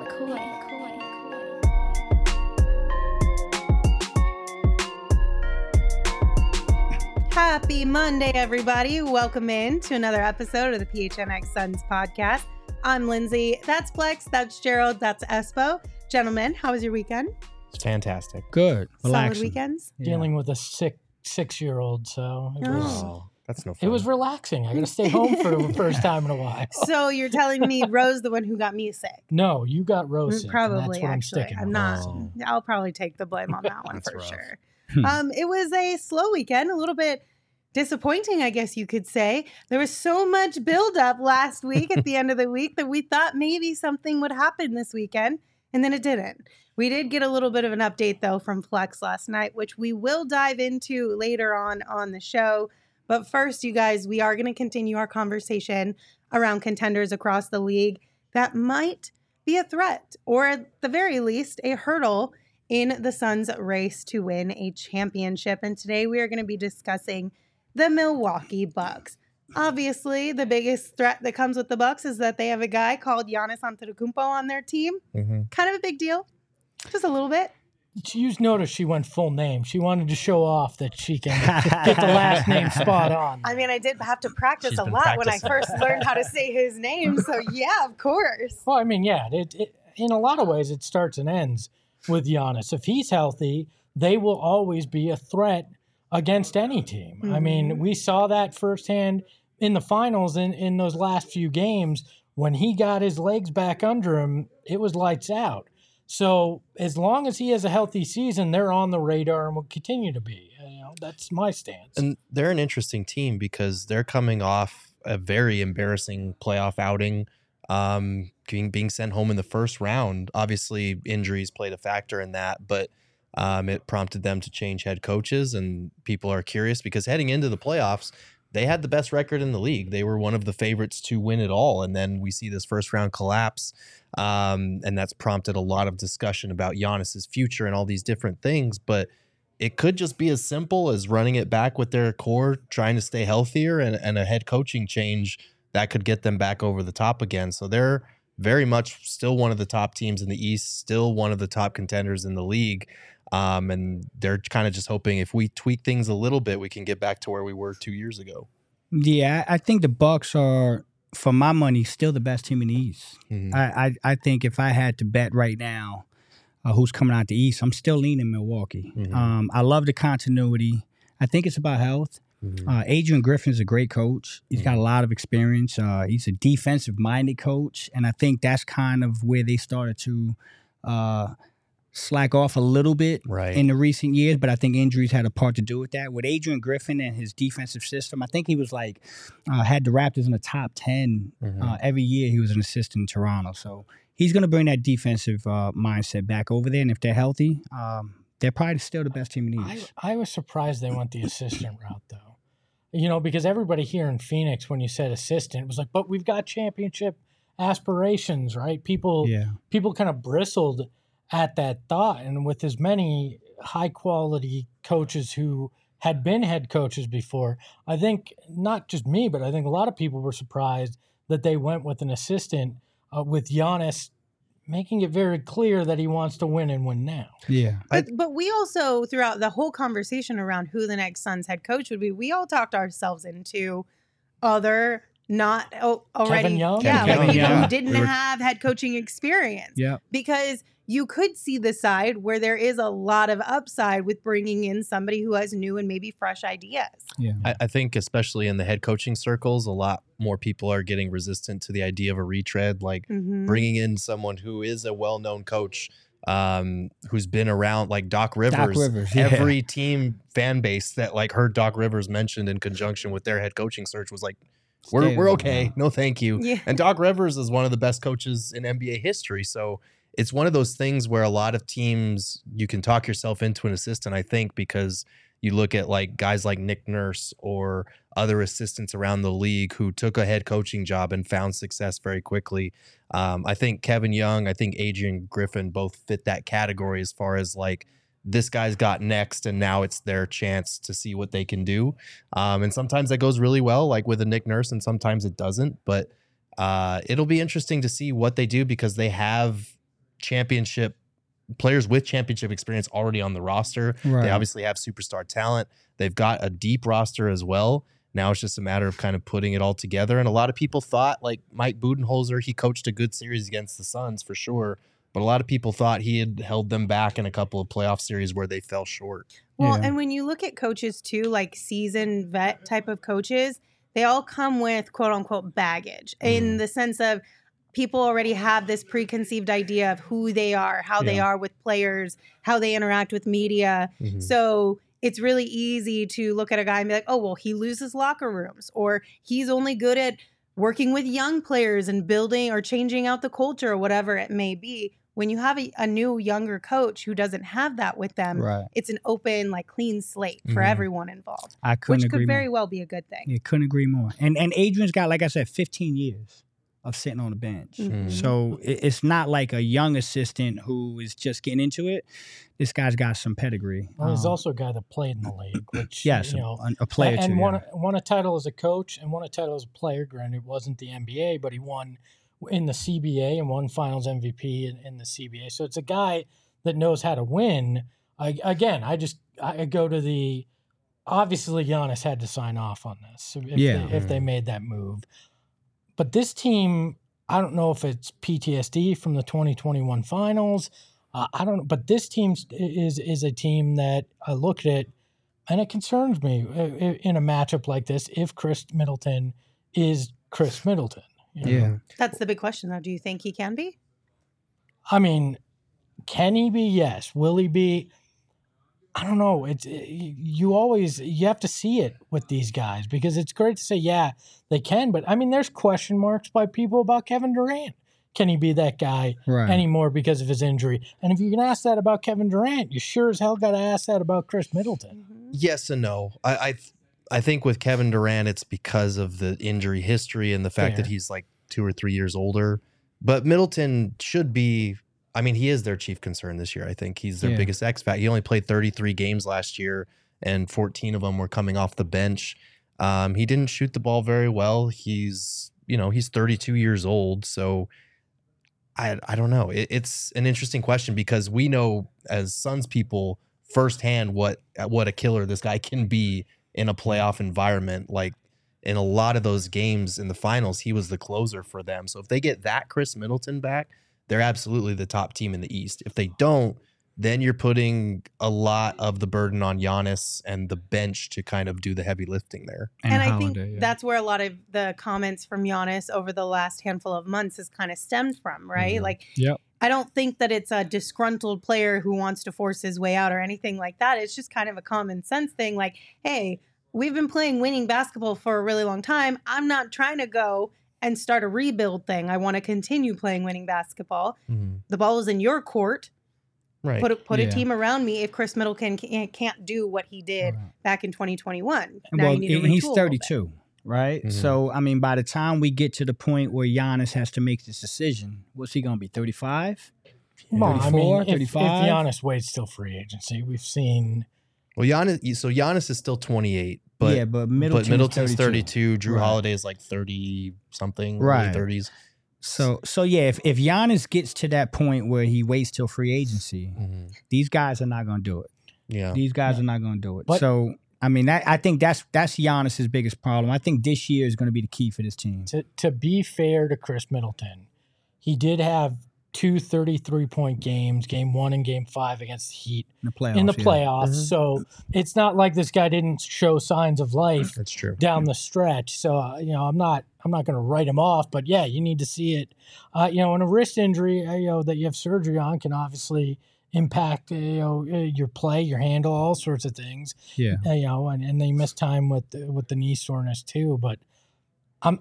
McCoy. Happy Monday, everybody. Welcome in to another episode of the PHNX Suns podcast. I'm Lindsay. That's Flex. That's Gerald. That's Espo. Gentlemen, how was your weekend? It's fantastic. Good. Solid Relaxing. weekends? Yeah. dealing with a sick six year old, so it oh. was Oh. That's no it was relaxing. I got to stay home for the first time in a while. So you're telling me Rose, the one who got me sick? No, you got rose. sick, Probably, that's what I'm actually. I'm with. not. Oh. I'll probably take the blame on that one for rough. sure. Hmm. Um, it was a slow weekend, a little bit disappointing, I guess you could say. There was so much buildup last week at the end of the week that we thought maybe something would happen this weekend, and then it didn't. We did get a little bit of an update though from Flex last night, which we will dive into later on on the show. But first, you guys, we are going to continue our conversation around contenders across the league that might be a threat, or at the very least, a hurdle in the Suns' race to win a championship. And today we are going to be discussing the Milwaukee Bucks. Obviously, the biggest threat that comes with the Bucks is that they have a guy called Giannis Antetokounmpo on their team. Mhm. Kind of a big deal, just a little bit. You noticed she went full name. She wanted to show off that she can get the last name spot on. I mean, I did have to practice She's a been lot when I first learned how to say his name. So yeah, of course. Well, I mean, yeah, it, it, in a lot of ways, it starts and ends with Giannis. If he's healthy, they will always be a threat against any team. I mm-hmm. mean, we saw that firsthand in the finals in, in those last few games. When he got his legs back under him, it was lights out. So as long as he has a healthy season, they're on the radar and will continue to be. You know, that's my stance. And they're an interesting team because they're coming off a very embarrassing playoff outing, um, being being sent home in the first round. Obviously, injuries played a factor in that, but um, it prompted them to change head coaches, and people are curious because heading into the playoffs. They had the best record in the league. They were one of the favorites to win it all. And then we see this first round collapse. Um, and that's prompted a lot of discussion about Giannis's future and all these different things. But it could just be as simple as running it back with their core, trying to stay healthier, and, and a head coaching change that could get them back over the top again. So they're very much still one of the top teams in the East, still one of the top contenders in the league. Um, and they're kind of just hoping if we tweak things a little bit, we can get back to where we were two years ago. Yeah, I think the Bucks are, for my money, still the best team in the East. Mhm. I, I I think if I had to bet right now, uh, who's coming out the East, I'm still leaning Milwaukee. Mhm. Um, I love the continuity. I think it's about health. Mhm. Uh, Adrian Griffin's a great coach. He's got a lot of experience. Uh, he's a defensive minded coach, and I think that's kind of where they started to uh, slack off a little bit Right. in the recent years. But I think injuries had a part to do with that. With Adrian Griffin and his defensive system, I think he was like uh, had the Raptors in the top 10 Mhm. uh, every year. He was an assistant in Toronto, so he's going to bring that defensive uh, mindset back over there. And if they're healthy, um, they're probably still the best team in the I, East. I was surprised they went the assistant route though. You know, because everybody here in Phoenix, when you said assistant, was like, but we've got championship aspirations, right? People yeah. people kind of bristled at that thought. And with as many high quality coaches who had been head coaches before, I think not just me, but I think a lot of people were surprised that they went with an assistant uh, with Giannis making it very clear that he wants to win and win now. Yeah. But, but we also, throughout the whole conversation around who the next Suns head coach would be, we all talked ourselves into other not oh, already, Young? yeah, Kevin like Young, people yeah. who didn't We were- have head coaching experience. Yeah. because you could see the side where there is a lot of upside with bringing in somebody who has new and maybe fresh ideas. Yeah. I, I think especially in the head coaching circles, a lot more people are getting resistant to the idea of a retread. Like Mhm. bringing in someone who is a well-known coach, um, who's been around, like Doc Rivers. Doc Rivers, yeah. Every team fan base that like heard Doc Rivers mentioned in conjunction with their head coaching search was like, "We're Stay we're okay, him. no thank you." Yeah. And Doc Rivers is one of the best coaches in NBA history, so it's one of those things where a lot of teams you can talk yourself into an assistant. I think because you look at like guys like Nick Nurse or other assistants around the league who took a head coaching job and found success very quickly. Um, I think Kevin Young, I think Adrian Griffin both fit that category as far as like this guy's got next and now it's their chance to see what they can do. Um, and sometimes that goes really well, like with a Nick Nurse, and sometimes it doesn't. But uh, it'll be interesting to see what they do because they have championship players with championship experience already on the roster. Right. They obviously have superstar talent. They've got a deep roster as well. Now it's just a matter of kind of putting it all together. And a lot of people thought, like Mike Budenholzer, he coached a good series against the Suns for sure. But a lot of people thought he had held them back in a couple of playoff series where they fell short. Well, Yeah. and when you look at coaches too, like seasoned vet type of coaches, they all come with quote unquote baggage in Mhm. the sense of people already have this preconceived idea of who they are, how they are with players, how they interact with media. Mhm. So it's really easy to look at a guy and be like, oh, well, he loses locker rooms, or he's only good at working with young players and building or changing out the culture or whatever it may be. When you have a, a new, younger coach who doesn't have that with them, right. it's an open, like clean slate for Mhm. everyone involved, I couldn't which agree could very more. well be a good thing. Yeah, couldn't agree more. And and Adrian's got, like I said, 15 years of sitting on the bench. Mhm. So it's not like a young assistant who is just getting into it. This guy's got some pedigree. Well, he's Um, also a guy that played in the league, which yes, you know, a, a player and too. won yeah. a, won a title as a coach and won a title as a player. Granted, it wasn't the NBA, but he won in the CBA and won Finals MVP in, in the CBA. So it's a guy that knows how to win. I, again, I just I go to the obviously Giannis had to sign off on this if, Yeah. they, if they made that move. But this team, I don't know if it's PTSD from the 2021 finals. Uh, I don't know, but this team is is a team that I look at it and it concerns me uh, in a matchup like this if Khris Middleton is Khris Middleton. you know? Yeah. That's the big question, though. Do you think he can be? I mean, can he be? Yes. Will he be? I don't know. It's eh, you always you have to see it with these guys because it's great to say yeah they can, but I mean there's question marks by people about Kevin Durant. Can he be that guy Right. anymore because of his injury? And if you can ask that about Kevin Durant, you sure as hell got to ask that about Khris Middleton. Mhm. Yes and no. I, I I think with Kevin Durant, it's because of the injury history and the fact that he's like two or three years older. But Middleton should be. I mean, he is their chief concern this year. I think he's their Yeah. biggest X factor. He only played 33 games last year, and 14 of them were coming off the bench. Um, he didn't shoot the ball very well. He's you know he's 32 years old, so I I don't know. It, it's an interesting question because we know as Suns people firsthand what what a killer this guy can be in a playoff environment. Like in a lot of those games in the finals, he was the closer for them. So if they get that Khris Middleton back, they're absolutely the top team in the East. If they don't, then you're putting a lot of the burden on Giannis and the bench to kind of do the heavy lifting there. And, I think yeah. that's where a lot of the comments from Giannis over the last handful of months has kind of stemmed from, right? Mhm. Like, Yep. I don't think that it's a disgruntled player who wants to force his way out or anything like that. It's just kind of a common sense thing. Like, hey, we've been playing winning basketball for a really long time. I'm not trying to go and start a rebuild thing. I want to continue playing winning basketball. The ball is in your court. Right. Put a, put Yeah. a team around me if Khris Middleton can't, can't do what he did Right. back in 2021. Now well, you need to and he's retool a little bit. 32, right? Mhm. So, I mean, by the time we get to the point where Giannis has to make this decision, what's he going to be, 35? Come on, I 34, mean, if, if 35? Giannis waits till free agency, we've seen Well, Giannis. So Giannis is still 28, but yeah, but Middleton's, but Middleton's 32. 32. Jrue Right. Holiday is like 30 something, Right. early 30s. So, so yeah, if, if Giannis gets to that point where he waits till free agency, Mhm. these guys are not going to do it. Yeah. These guys are not going to do it. But- so, I mean, that, I think that's that's Giannis's biggest problem. I think this year is going to be the key for this team. to to be fair to Khris Middleton, he did have two 33 point games, game one and game five against the Heat In the playoffs. in the playoffs. Mhm. So it's not like this guy didn't show signs of life That's true. down the stretch. So uh, you know, I'm not I'm not going to write him off, but yeah, you need to see it. Uh, you know, and a wrist injury, uh, you know, that you have surgery on can obviously impact uh, you know uh, your play, your handle, all sorts of things. Yeah. Uh, you know, and, and they miss time with with the knee soreness too. But I'm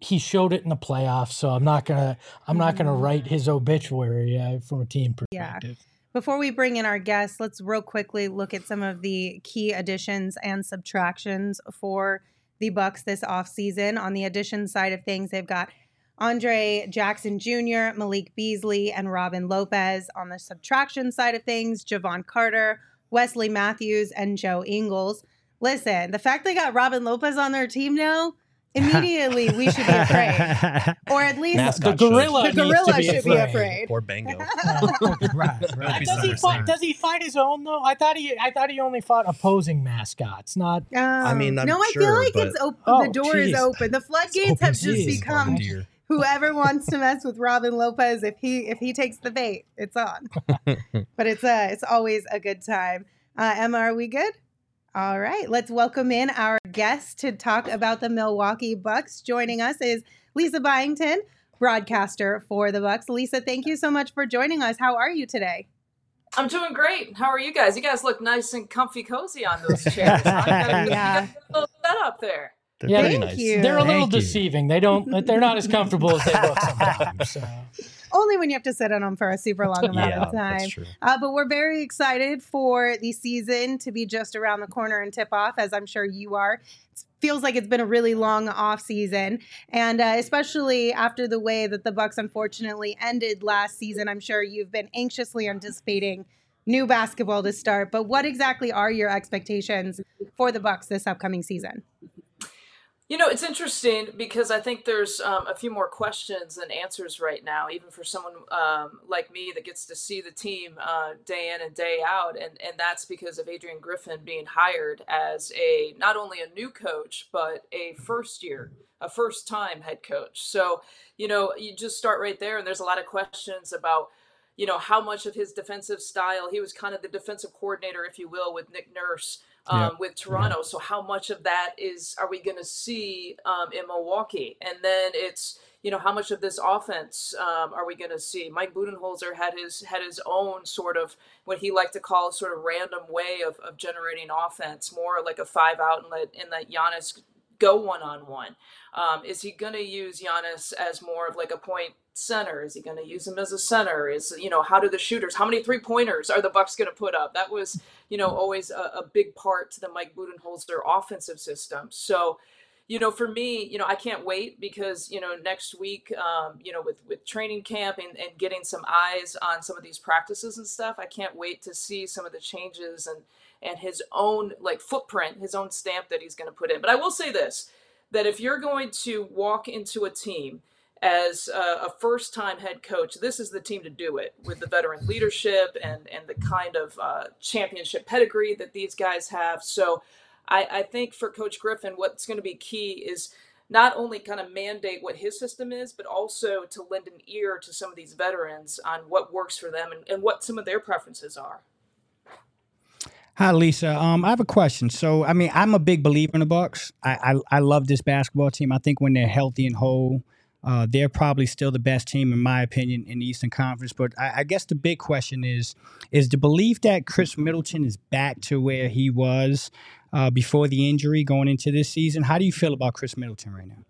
he showed it in the playoffs, so I'm not gonna I'm not gonna write his obituary uh, from a team perspective. Yeah. Before we bring in our guests, let's real quickly look at some of the key additions and subtractions for the Bucks this offseason. On the addition side of things, they've got Andre Jackson Jr., Malik Beasley, and Robin Lopez. On the subtraction side of things, Jevon Carter, Wesley Matthews, and Joe Ingles. Listen, the fact they got Robin Lopez on their team now, immediately we should be afraid. Or at least Mascot the gorilla, the needs to gorilla be should be afraid. Or Bango. right, right. Does he fight? Does he fight his own though? I thought he. I thought he only fought opposing mascots, not. Um, mean, I'm no, I feel like but- it's open. Oh, the door is open. The floodgates open have just become Dear. whoever wants to mess with Robin Lopez. If he if he takes the bait, it's on. but it's uh it's always a good time. Uh, Emma, are we good? All right, let's welcome in our guest to talk about the Milwaukee Bucks. Joining us is Lisa Byington, broadcaster for the Bucks. Lisa, thank you so much for joining us. How are you today? I'm doing great. How are you guys? You guys look nice and comfy, cozy on those chairs. huh? You got a- Yeah. got a little setup there. They're Yeah, thank nice. you. They're a little Thank you. deceiving. They don't. They're not as comfortable as they look sometimes. So. Only when you have to sit on them for a super long amount Yeah, of time. that's true. Uh, but we're very excited for the season to be just around the corner and tip off, as I'm sure you are. It feels like it's been a really long off season, and uh, especially after the way that the Bucks unfortunately ended last season, I'm sure you've been anxiously anticipating new basketball to start. But what exactly are your expectations for the Bucks this upcoming season? You know, it's interesting because I think there's um, a few more questions than answers right now, even for someone um, like me that gets to see the team uh, day in and day out, and and that's because of Adrian Griffin being hired as a not only a new coach but a first year, a first time head coach. So you know, you just start right there, and there's a lot of questions about you know how much of his defensive style he was kind of the defensive coordinator, if you will, with Nick Nurse um, Yeah. with Toronto. So how much of that is are we going to see um, in Milwaukee? And then it's you know how much of this offense um, are we going to see? Mike Budenholzer had his had his own sort of what he liked to call a sort of random way of, of generating offense, more like a five out and let and let Giannis go one on one. Is he going to use Giannis as more of like a point center? Is he going to use him as a center? Is you know how do the shooters? How many three pointers are the Bucks going to put up? That was you know always a, a big part to the Mike Budenholzer offensive system. So you know, for me, you know, I can't wait because, you know, next week, um, you know, with, with training camp and, and getting some eyes on some of these practices and stuff, I can't wait to see some of the changes and, and his own like footprint, his own stamp that he's going to put in. But I will say this, that if you're going to walk into a team as a, a first time head coach, this is the team to do it with the veteran leadership and, and the kind of uh, championship pedigree that these guys have. So, I, I think for Coach Griffin, what's going to be key is not only kind of mandate what his system is, but also to lend an ear to some of these veterans on what works for them and, and what some of their preferences are. Hi, Lisa. Um, I have a question. So, I mean, I'm a big believer in the Bucks. I, I I love this basketball team. I think when they're healthy and whole, uh, they're probably still the best team, in my opinion, in the Eastern Conference. But I, I guess the big question is: is the belief that Khris Middleton is back to where he was uh, before the injury going into this season? How do you feel about Khris Middleton right now?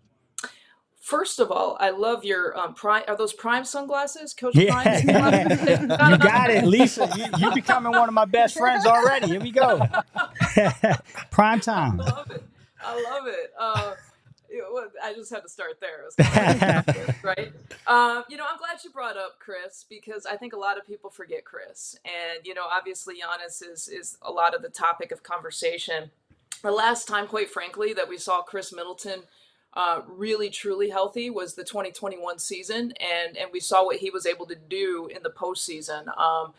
First of all, I love your um, prime. Are those Prime sunglasses, Coach Yeah, Prime? you got it, Lisa. You, you're becoming one of my best friends already. Here we go. Prime time. I love it. I love it. Uh, you know, well, I just had to start there. Was kind of right? Um, you know, I'm glad you brought up Khris because I think a lot of people forget Khris, and you know, obviously Giannis is is a lot of the topic of conversation. The last time, quite frankly, that we saw Khris Middleton uh, really truly healthy was the 2021 season, and and we saw what he was able to do in the postseason. Um,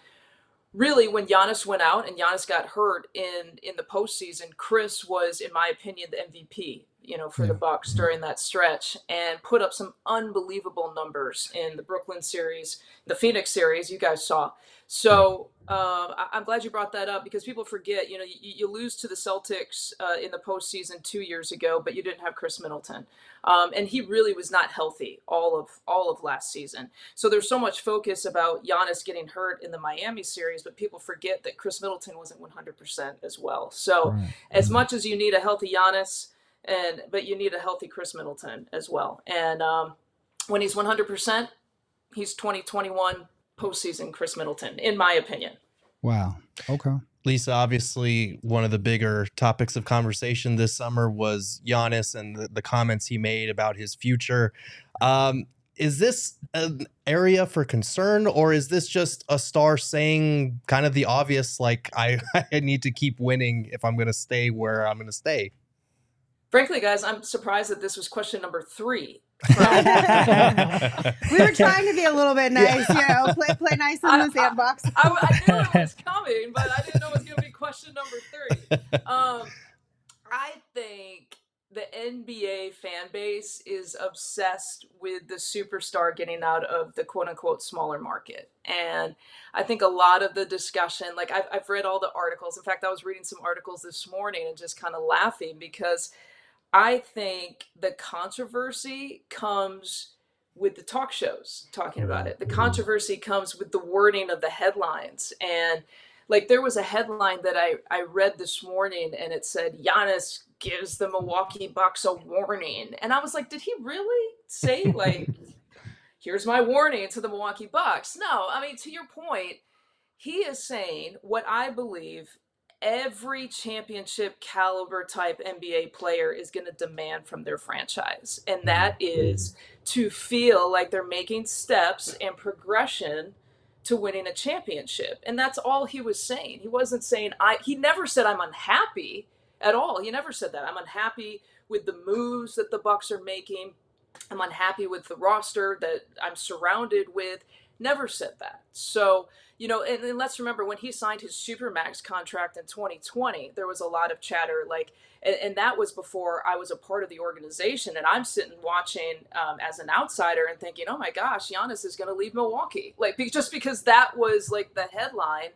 really when Giannis went out and Giannis got hurt in in the postseason, Khris was, in my opinion, the MVP. You know, for the Bucks during that stretch, and put up some unbelievable numbers in the Brooklyn series, the Phoenix series. You guys saw. So um, I, I'm glad you brought that up because people forget. You know, you, you lose to the Celtics uh, in the postseason two years ago, but you didn't have Khris Middleton, um, and he really was not healthy all of all of last season. So there's so much focus about Giannis getting hurt in the Miami series, but people forget that Khris Middleton wasn't 100% as well. So as much as you need a healthy Giannis, and but you need a healthy Khris Middleton as well. And um, when he's 100%, he's 2021 postseason Khris Middleton, in my opinion. Wow. Okay. Lisa, obviously, one of the bigger topics of conversation this summer was Giannis and the, the comments he made about his future. Um, is this an area for concern, or is this just a star saying kind of the obvious, like, I, I need to keep winning if I'm going to stay where I'm going to stay? Frankly, guys, I'm surprised that this was question number three we were trying to be a little bit nice, you know, play, play nice in the sandbox. I, I knew it was coming, but I didn't know it was going to be question number three. Um, I think the NBA fan base is obsessed with the superstar getting out of the quote unquote smaller market. And I think a lot of the discussion, like I've, I've read all the articles. In fact, I was reading some articles this morning and just kind of laughing because I think the controversy comes with the talk shows talking about it. The mm-hmm. controversy comes with the wording of the headlines. And like there was a headline that I, I read this morning and it said Giannis gives the Milwaukee Bucks a warning. And I was like, did he really say like here's my warning to the Milwaukee Bucks? No, I mean to your point, he is saying what I believe every championship caliber type NBA player is going to demand from their franchise. And that is to feel like they're making steps and progression to winning a championship. And that's all he was saying. He wasn't saying I he never said I'm unhappy at all. He never said that. I'm unhappy with the moves that the Bucks are making. I'm unhappy with the roster that I'm surrounded with. Never said that. So, you know, and, and, let's remember when he signed his Supermax contract in 2020, there was a lot of chatter like, and, and that was before I was a part of the organization. And I'm sitting watching um, as an outsider and thinking, oh my gosh, Giannis is going to leave Milwaukee. Like, be, just because that was like the headline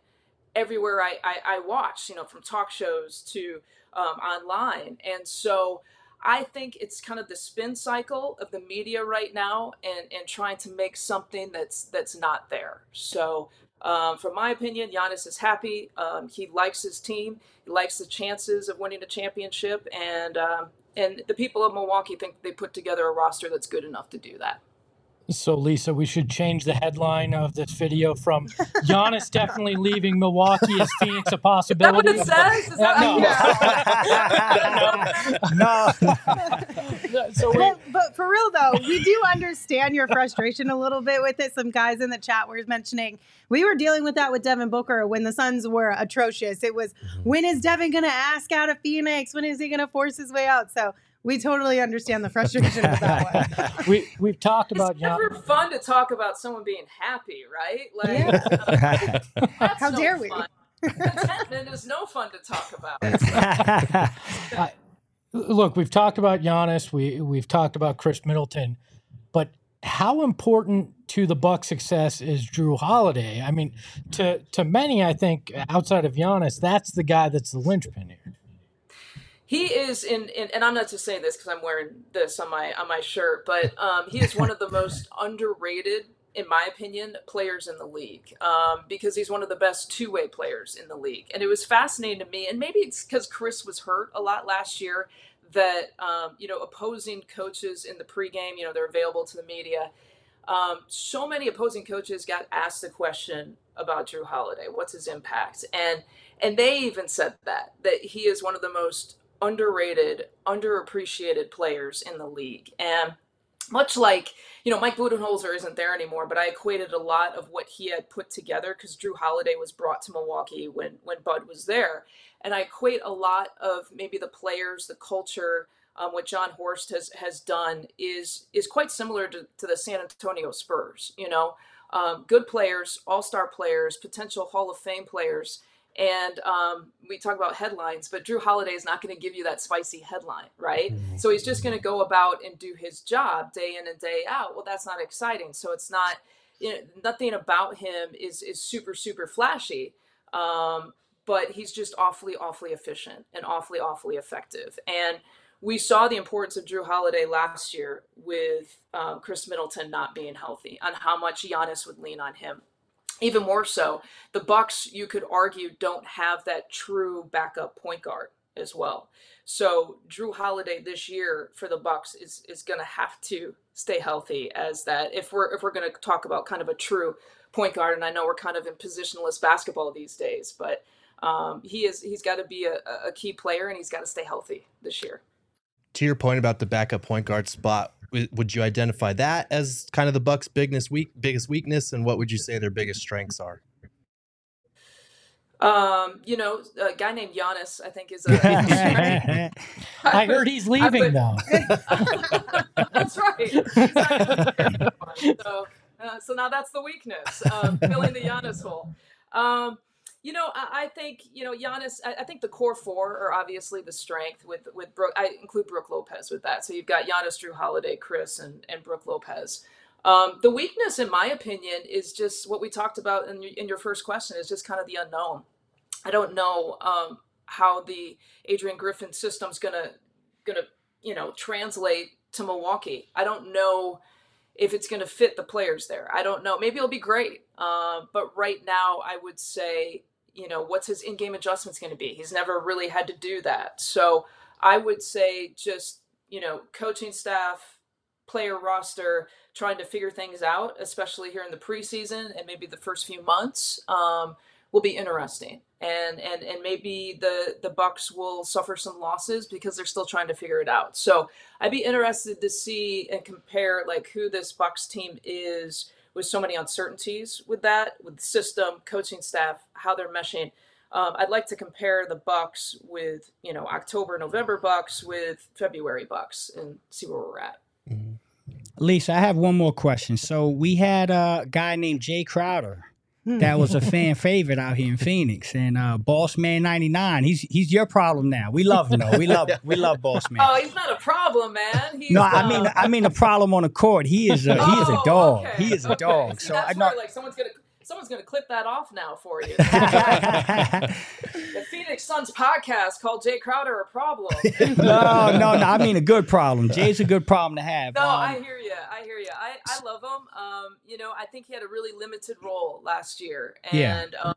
everywhere I, I, I watched, you know, from talk shows to um, online. And so, I think it's kind of the spin cycle of the media right now and, and trying to make something that's that's not there. So um, from my opinion, Giannis is happy. Um, he likes his team. He likes the chances of winning a championship, and um, and the people of Milwaukee think they put together a roster that's good enough to do that. So, Lisa, we should change the headline of this video from Giannis definitely leaving Milwaukee. Is Phoenix a possibility? Is that what it says? Is that no. no. so but, but for real, though, we do understand your frustration a little bit with it. Some guys in the chat were mentioning we were dealing with that with Devin Booker when the Suns were atrocious. It was mm-hmm. when is Devin going to ask out of Phoenix? When is he going to force his way out? So we totally understand the frustration with that one. we we've talked about. It's never fun to talk about someone being happy, right? Like, yeah. how no dare we? Contentment is no fun to talk about. look, we've talked about Giannis. We we've talked about Khris Middleton, but how important to the Buck success is Jrue Holiday? I mean, to to many, I think outside of Giannis, that's the guy that's the linchpin here he is in, in, and i'm not just saying this because i'm wearing this on my on my shirt but um, he is one of the most underrated in my opinion players in the league um, because he's one of the best two-way players in the league and it was fascinating to me and maybe it's because Khris was hurt a lot last year that um, you know opposing coaches in the pregame you know they're available to the media um, so many opposing coaches got asked the question about Jrue Holiday. What's his impact? And and they even said that that he is one of the most underrated, underappreciated players in the league. And much like, you know, Mike Budenholzer isn't there anymore, but I equated a lot of what he had put together because Jrue Holiday was brought to Milwaukee when when Bud was there. And I equate a lot of maybe the players, the culture, um, what Jon Horst has has done is is quite similar to, to the San Antonio Spurs. You know, um, good players, all star players, potential Hall of Fame players and um, we talk about headlines, but Jrue Holiday is not going to give you that spicy headline, right? Mm-hmm. So he's just going to go about and do his job day in and day out. Well, that's not exciting. So it's not, you know, nothing about him is is super super flashy, um, but he's just awfully awfully efficient and awfully awfully effective. And we saw the importance of Jrue Holiday last year with um, Khris Middleton not being healthy, on how much Giannis would lean on him even more so, the Bucks you could argue don't have that true backup point guard as well. So Jrue Holiday this year for the Bucks is is going to have to stay healthy as that if we're if we're going to talk about kind of a true point guard and I know we're kind of in positionless basketball these days, but um, he is he's got to be a, a key player and he's got to stay healthy this year. To your point about the backup point guard spot, would you identify that as kind of the Bucks' biggest weak biggest weakness, and what would you say their biggest strengths are? Um, you know, a guy named Giannis, I think, is a. I heard he's leaving put- though. that's right. Exactly. so, uh, so now that's the weakness, um, filling the Giannis hole. Um, you know, I, I think you know Giannis. I, I think the core four are obviously the strength with with Brook. I include Brook Lopez with that. So you've got Giannis, Jrue Holiday, Khris, and and Brook Lopez. Um, the weakness, in my opinion, is just what we talked about in in your first question. Is just kind of the unknown. I don't know um, how the Adrian Griffin system's gonna gonna you know translate to Milwaukee. I don't know if it's gonna fit the players there. I don't know. Maybe it'll be great, uh, but right now I would say you know what's his in-game adjustments going to be. He's never really had to do that, so I would say just you know coaching staff, player roster, trying to figure things out, especially here in the preseason and maybe the first few months. Um, will be interesting and and and maybe the the bucks will suffer some losses because they're still trying to figure it out so i'd be interested to see and compare like who this bucks team is with so many uncertainties with that with the system coaching staff how they're meshing um, i'd like to compare the bucks with you know october november bucks with february bucks and see where we're at Mhm. Lisa, I have one more question. So we had a guy named Jae Crowder. That was a fan favorite out here in Phoenix, and uh, Boss Man ninety nine. He's he's your problem now. We love him though. We love we love Boss Man. oh he's not a problem man he's, No, I mean I mean a problem on the court. He is a he is a Oh, dog. okay, He is a dog. See, So that's I know. like someone's gonna someone's gonna clip that off now for you. the Phoenix Suns podcast called Jae Crowder a problem. no, no, no. I mean a good problem. Jae's a good problem to have. No, Um, I hear you. I hear you. I, I love him. Um, you know, I think he had a really limited role last year, and Yeah. um,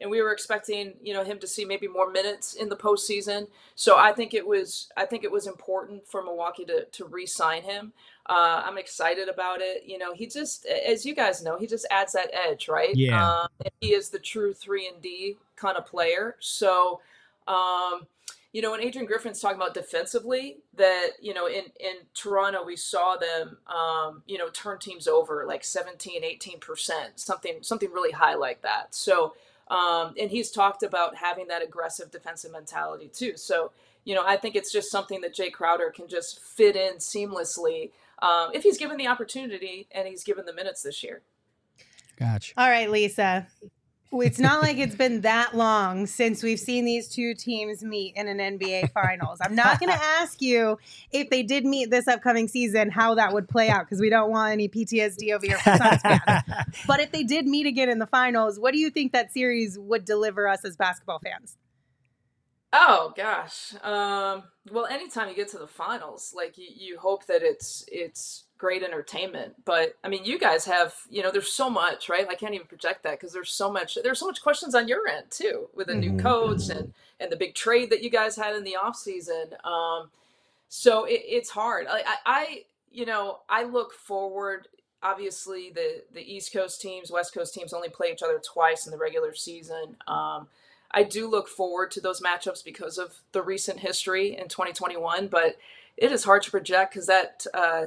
and we were expecting you know him to see maybe more minutes in the postseason. So I think it was I think it was important for Milwaukee to to re-sign him. Uh, I'm excited about it. You know, he just, as you guys know, he just adds that edge, right? Yeah. Um, he is the true three and D kind of player. So, um, you know, when Adrian Griffin's talking about defensively, that you know, in in Toronto we saw them, um, you know, turn teams over like 17, 18 percent, something something really high like that. So, um, and he's talked about having that aggressive defensive mentality too. So, you know, I think it's just something that Jae Crowder can just fit in seamlessly um, if he's given the opportunity and he's given the minutes this year. Gotcha. All right, Lisa. It's not like it's been that long since we've seen these two teams meet in an NBA Finals. I'm not going to ask you if they did meet this upcoming season, how that would play out, because we don't want any PTSD over here Suns fans. But if they did meet again in the finals, what do you think that series would deliver us as basketball fans? Oh gosh. Um, well, anytime you get to the finals, like you, you hope that it's it's great entertainment. But I mean, you guys have you know there's so much, right? I can't even project that because there's so much there's so much questions on your end too with a new Mhm. coach and and the big trade that you guys had in the off season. Um, so it, it's hard. I, I, I you know I look forward. Obviously, the the East Coast teams, West Coast teams only play each other twice in the regular season. Um, I do look forward to those matchups because of the recent history in 2021, but it is hard to project because that uh,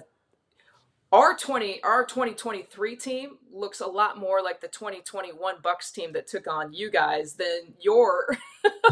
our 20 our 2023 team looks a lot more like the 2021 Bucks team that took on you guys than your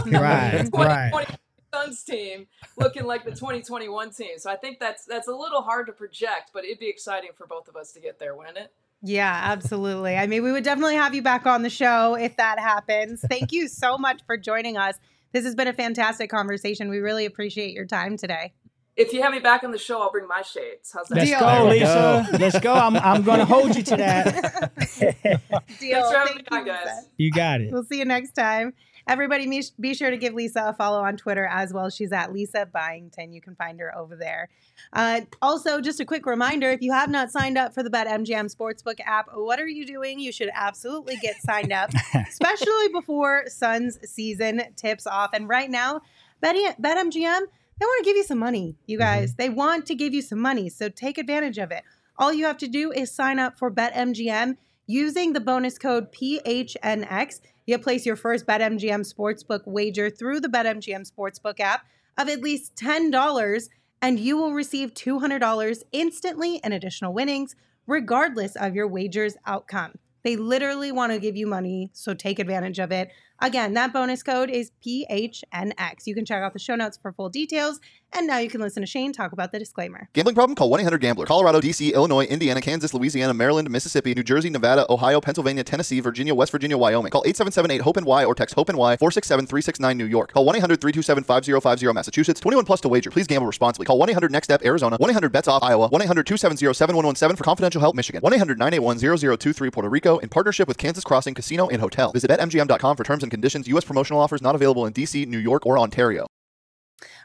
Right, 2020 right. Suns team looking like the 2021 team. So I think that's that's a little hard to project, but it'd be exciting for both of us to get there, wouldn't it? Yeah, absolutely. I mean, we would definitely have you back on the show if that happens. Thank you so much for joining us. This has been a fantastic conversation. We really appreciate your time today. If you have me back on the show, I'll bring my shades. How's that? Let's Deal. go, There we Lisa. Let's go. I'm I'm gonna hold you to that. Deal. Thanks for having me Thank on, you, guys. You got it. We'll see you next time. Everybody, be sure to give Lisa a follow on Twitter as well. She's at Lisa Byington. You can find her over there. Uh, also, just a quick reminder if you have not signed up for the BetMGM Sportsbook app, what are you doing? You should absolutely get signed up, especially before Suns season tips off. And right now, Bet- BetMGM, they want to give you some money, you guys. They want to give you some money. So take advantage of it. All you have to do is sign up for BetMGM using the bonus code PHNX. You place your first BetMGM Sportsbook wager through the BetMGM Sportsbook app of at least $10, and you will receive $200 instantly in additional winnings, regardless of your wager's outcome. They literally want to give you money, so take advantage of it. Again, that bonus code is PHNX. You can check out the show notes for full details. And now you can listen to Shane talk about the disclaimer. Gambling problem? Call 1 800 Gambler. Colorado, D.C., Illinois, Indiana, Kansas, Louisiana, Maryland, Mississippi, New Jersey, Nevada, Ohio, Pennsylvania, Tennessee, Virginia, West Virginia, Wyoming. Call 877 8 HOPE NY or text HOPE NY 467 369 New York. Call 1 800 327 5050 Massachusetts. 21 plus to wager. Please gamble responsibly. Call 1 800 NEXT STEP Arizona. 1 800 BETS OFF Iowa. 1 800 270 7117 for confidential help Michigan. 1 800 981 0023 Puerto Rico in partnership with Kansas Crossing Casino and Hotel. Visit BetMGM.com for terms and conditions. U.S. promotional offers not available in D.C., New York, or Ontario.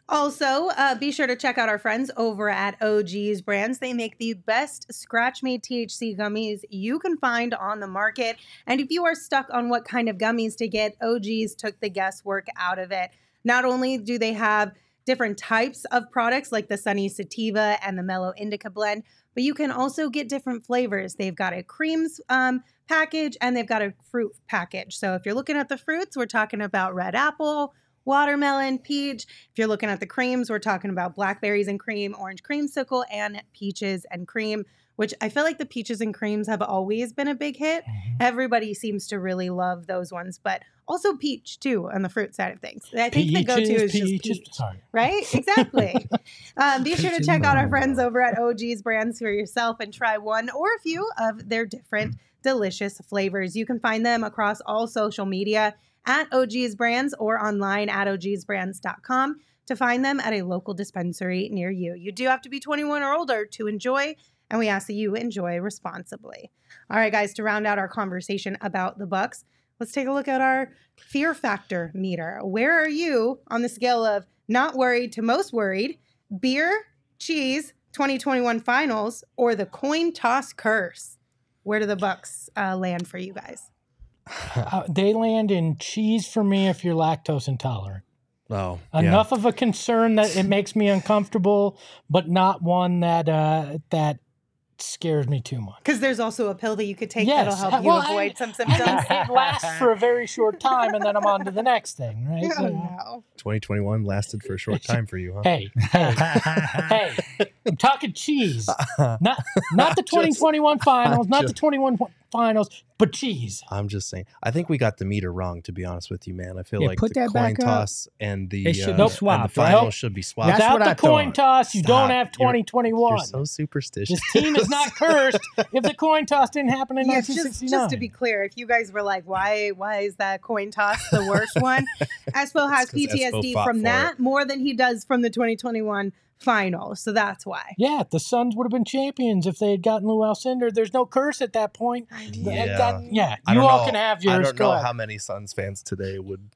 Also, uh, be sure to check out our friends over at OG's Brands. They make the best scratch made THC gummies you can find on the market. And if you are stuck on what kind of gummies to get, OG's took the guesswork out of it. Not only do they have different types of products like the Sunny Sativa and the Mellow Indica blend, but you can also get different flavors. They've got a creams um, package and they've got a fruit package. So if you're looking at the fruits, we're talking about red apple watermelon, peach. If you're looking at the creams, we're talking about blackberries and cream, orange creamsicle, and peaches and cream, which I feel like the peaches and creams have always been a big hit. Mhm. Everybody seems to really love those ones, but also peach too on the fruit side of things. I think the go-to is just peach. Sorry. Right? Exactly. um, be sure to check out our friends over at OG's Brands for yourself and try one or a few of their different delicious flavors. You can find them across all social media at OG's Brands or online at ogsbrands.com to find them at a local dispensary near you. You do have to be 21 or older to enjoy, and we ask that you enjoy responsibly. All right, guys, to round out our conversation about the Bucks, let's take a look at our fear factor meter. Where are you on the scale of not worried to most worried? Beer, cheese, 2021 finals, or the coin toss curse? Where do the Bucks uh, land for you guys? Uh, they land in cheese for me if you're lactose intolerant. Oh, yeah. Enough of a concern that it makes me uncomfortable, but not one that uh, that scares me too much. Because there's also a pill that you could take Yes. that'll help uh, you Well, I- avoid some symptoms. mean, it lasts for a very short time, and then I'm on to the next thing, right? oh, So- no. 2021 lasted for a short time for you, huh? Hey, hey, hey! I'm talking cheese, not not the Just- 2021 finals, not the 21 finals, but cheese. I'm just saying. I think we got the meter wrong, to be honest with you, man. I feel Yeah, like put the that coin back up. toss and the It should uh, be and the final Nope. should be swapped. That's Without what the I coin thought. toss, you don't Stop. have You're- 2021. You're so superstitious. this team is not cursed if the coin toss didn't happen in Yeah, just, 1969. just to be clear, if you guys were like, why why is that coin toss the worst one? Espo has It's 'cause Espo PTSD from for that more than he does from the 2021 final. So that's why. yeah, the Suns would have been champions if they had gotten Lou Alcindor. There's no curse at that point. Yeah. That- yeah, you all know- can have yours. I don't know ahead. how many Suns fans today would.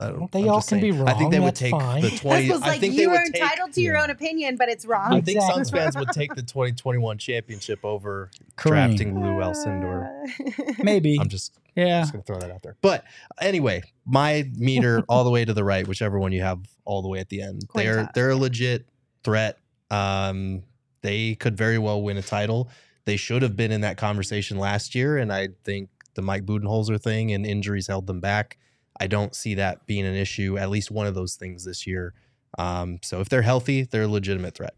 I don't, They I'm all just can be saying. I think they wrong, would take fine. the 20. Espo's I like, think they you would are take. entitled to your own opinion, but it's wrong. I think Exactly. Suns fans would take the 2021 championship over Kareem. drafting Lou Alcindor. Maybe. I'm just yeah. just gonna throw that out there. But anyway, my meter all the way to the right, whichever one you have all the way at the end. Coin they're toss. they're legit threat. Um, they could very well win a title. They should have been in that conversation last year, and I think the Mike Budenholzer thing and injuries held them back. I don't see that being an issue. At least one of those things this year. Um, so if they're healthy, they're a legitimate threat.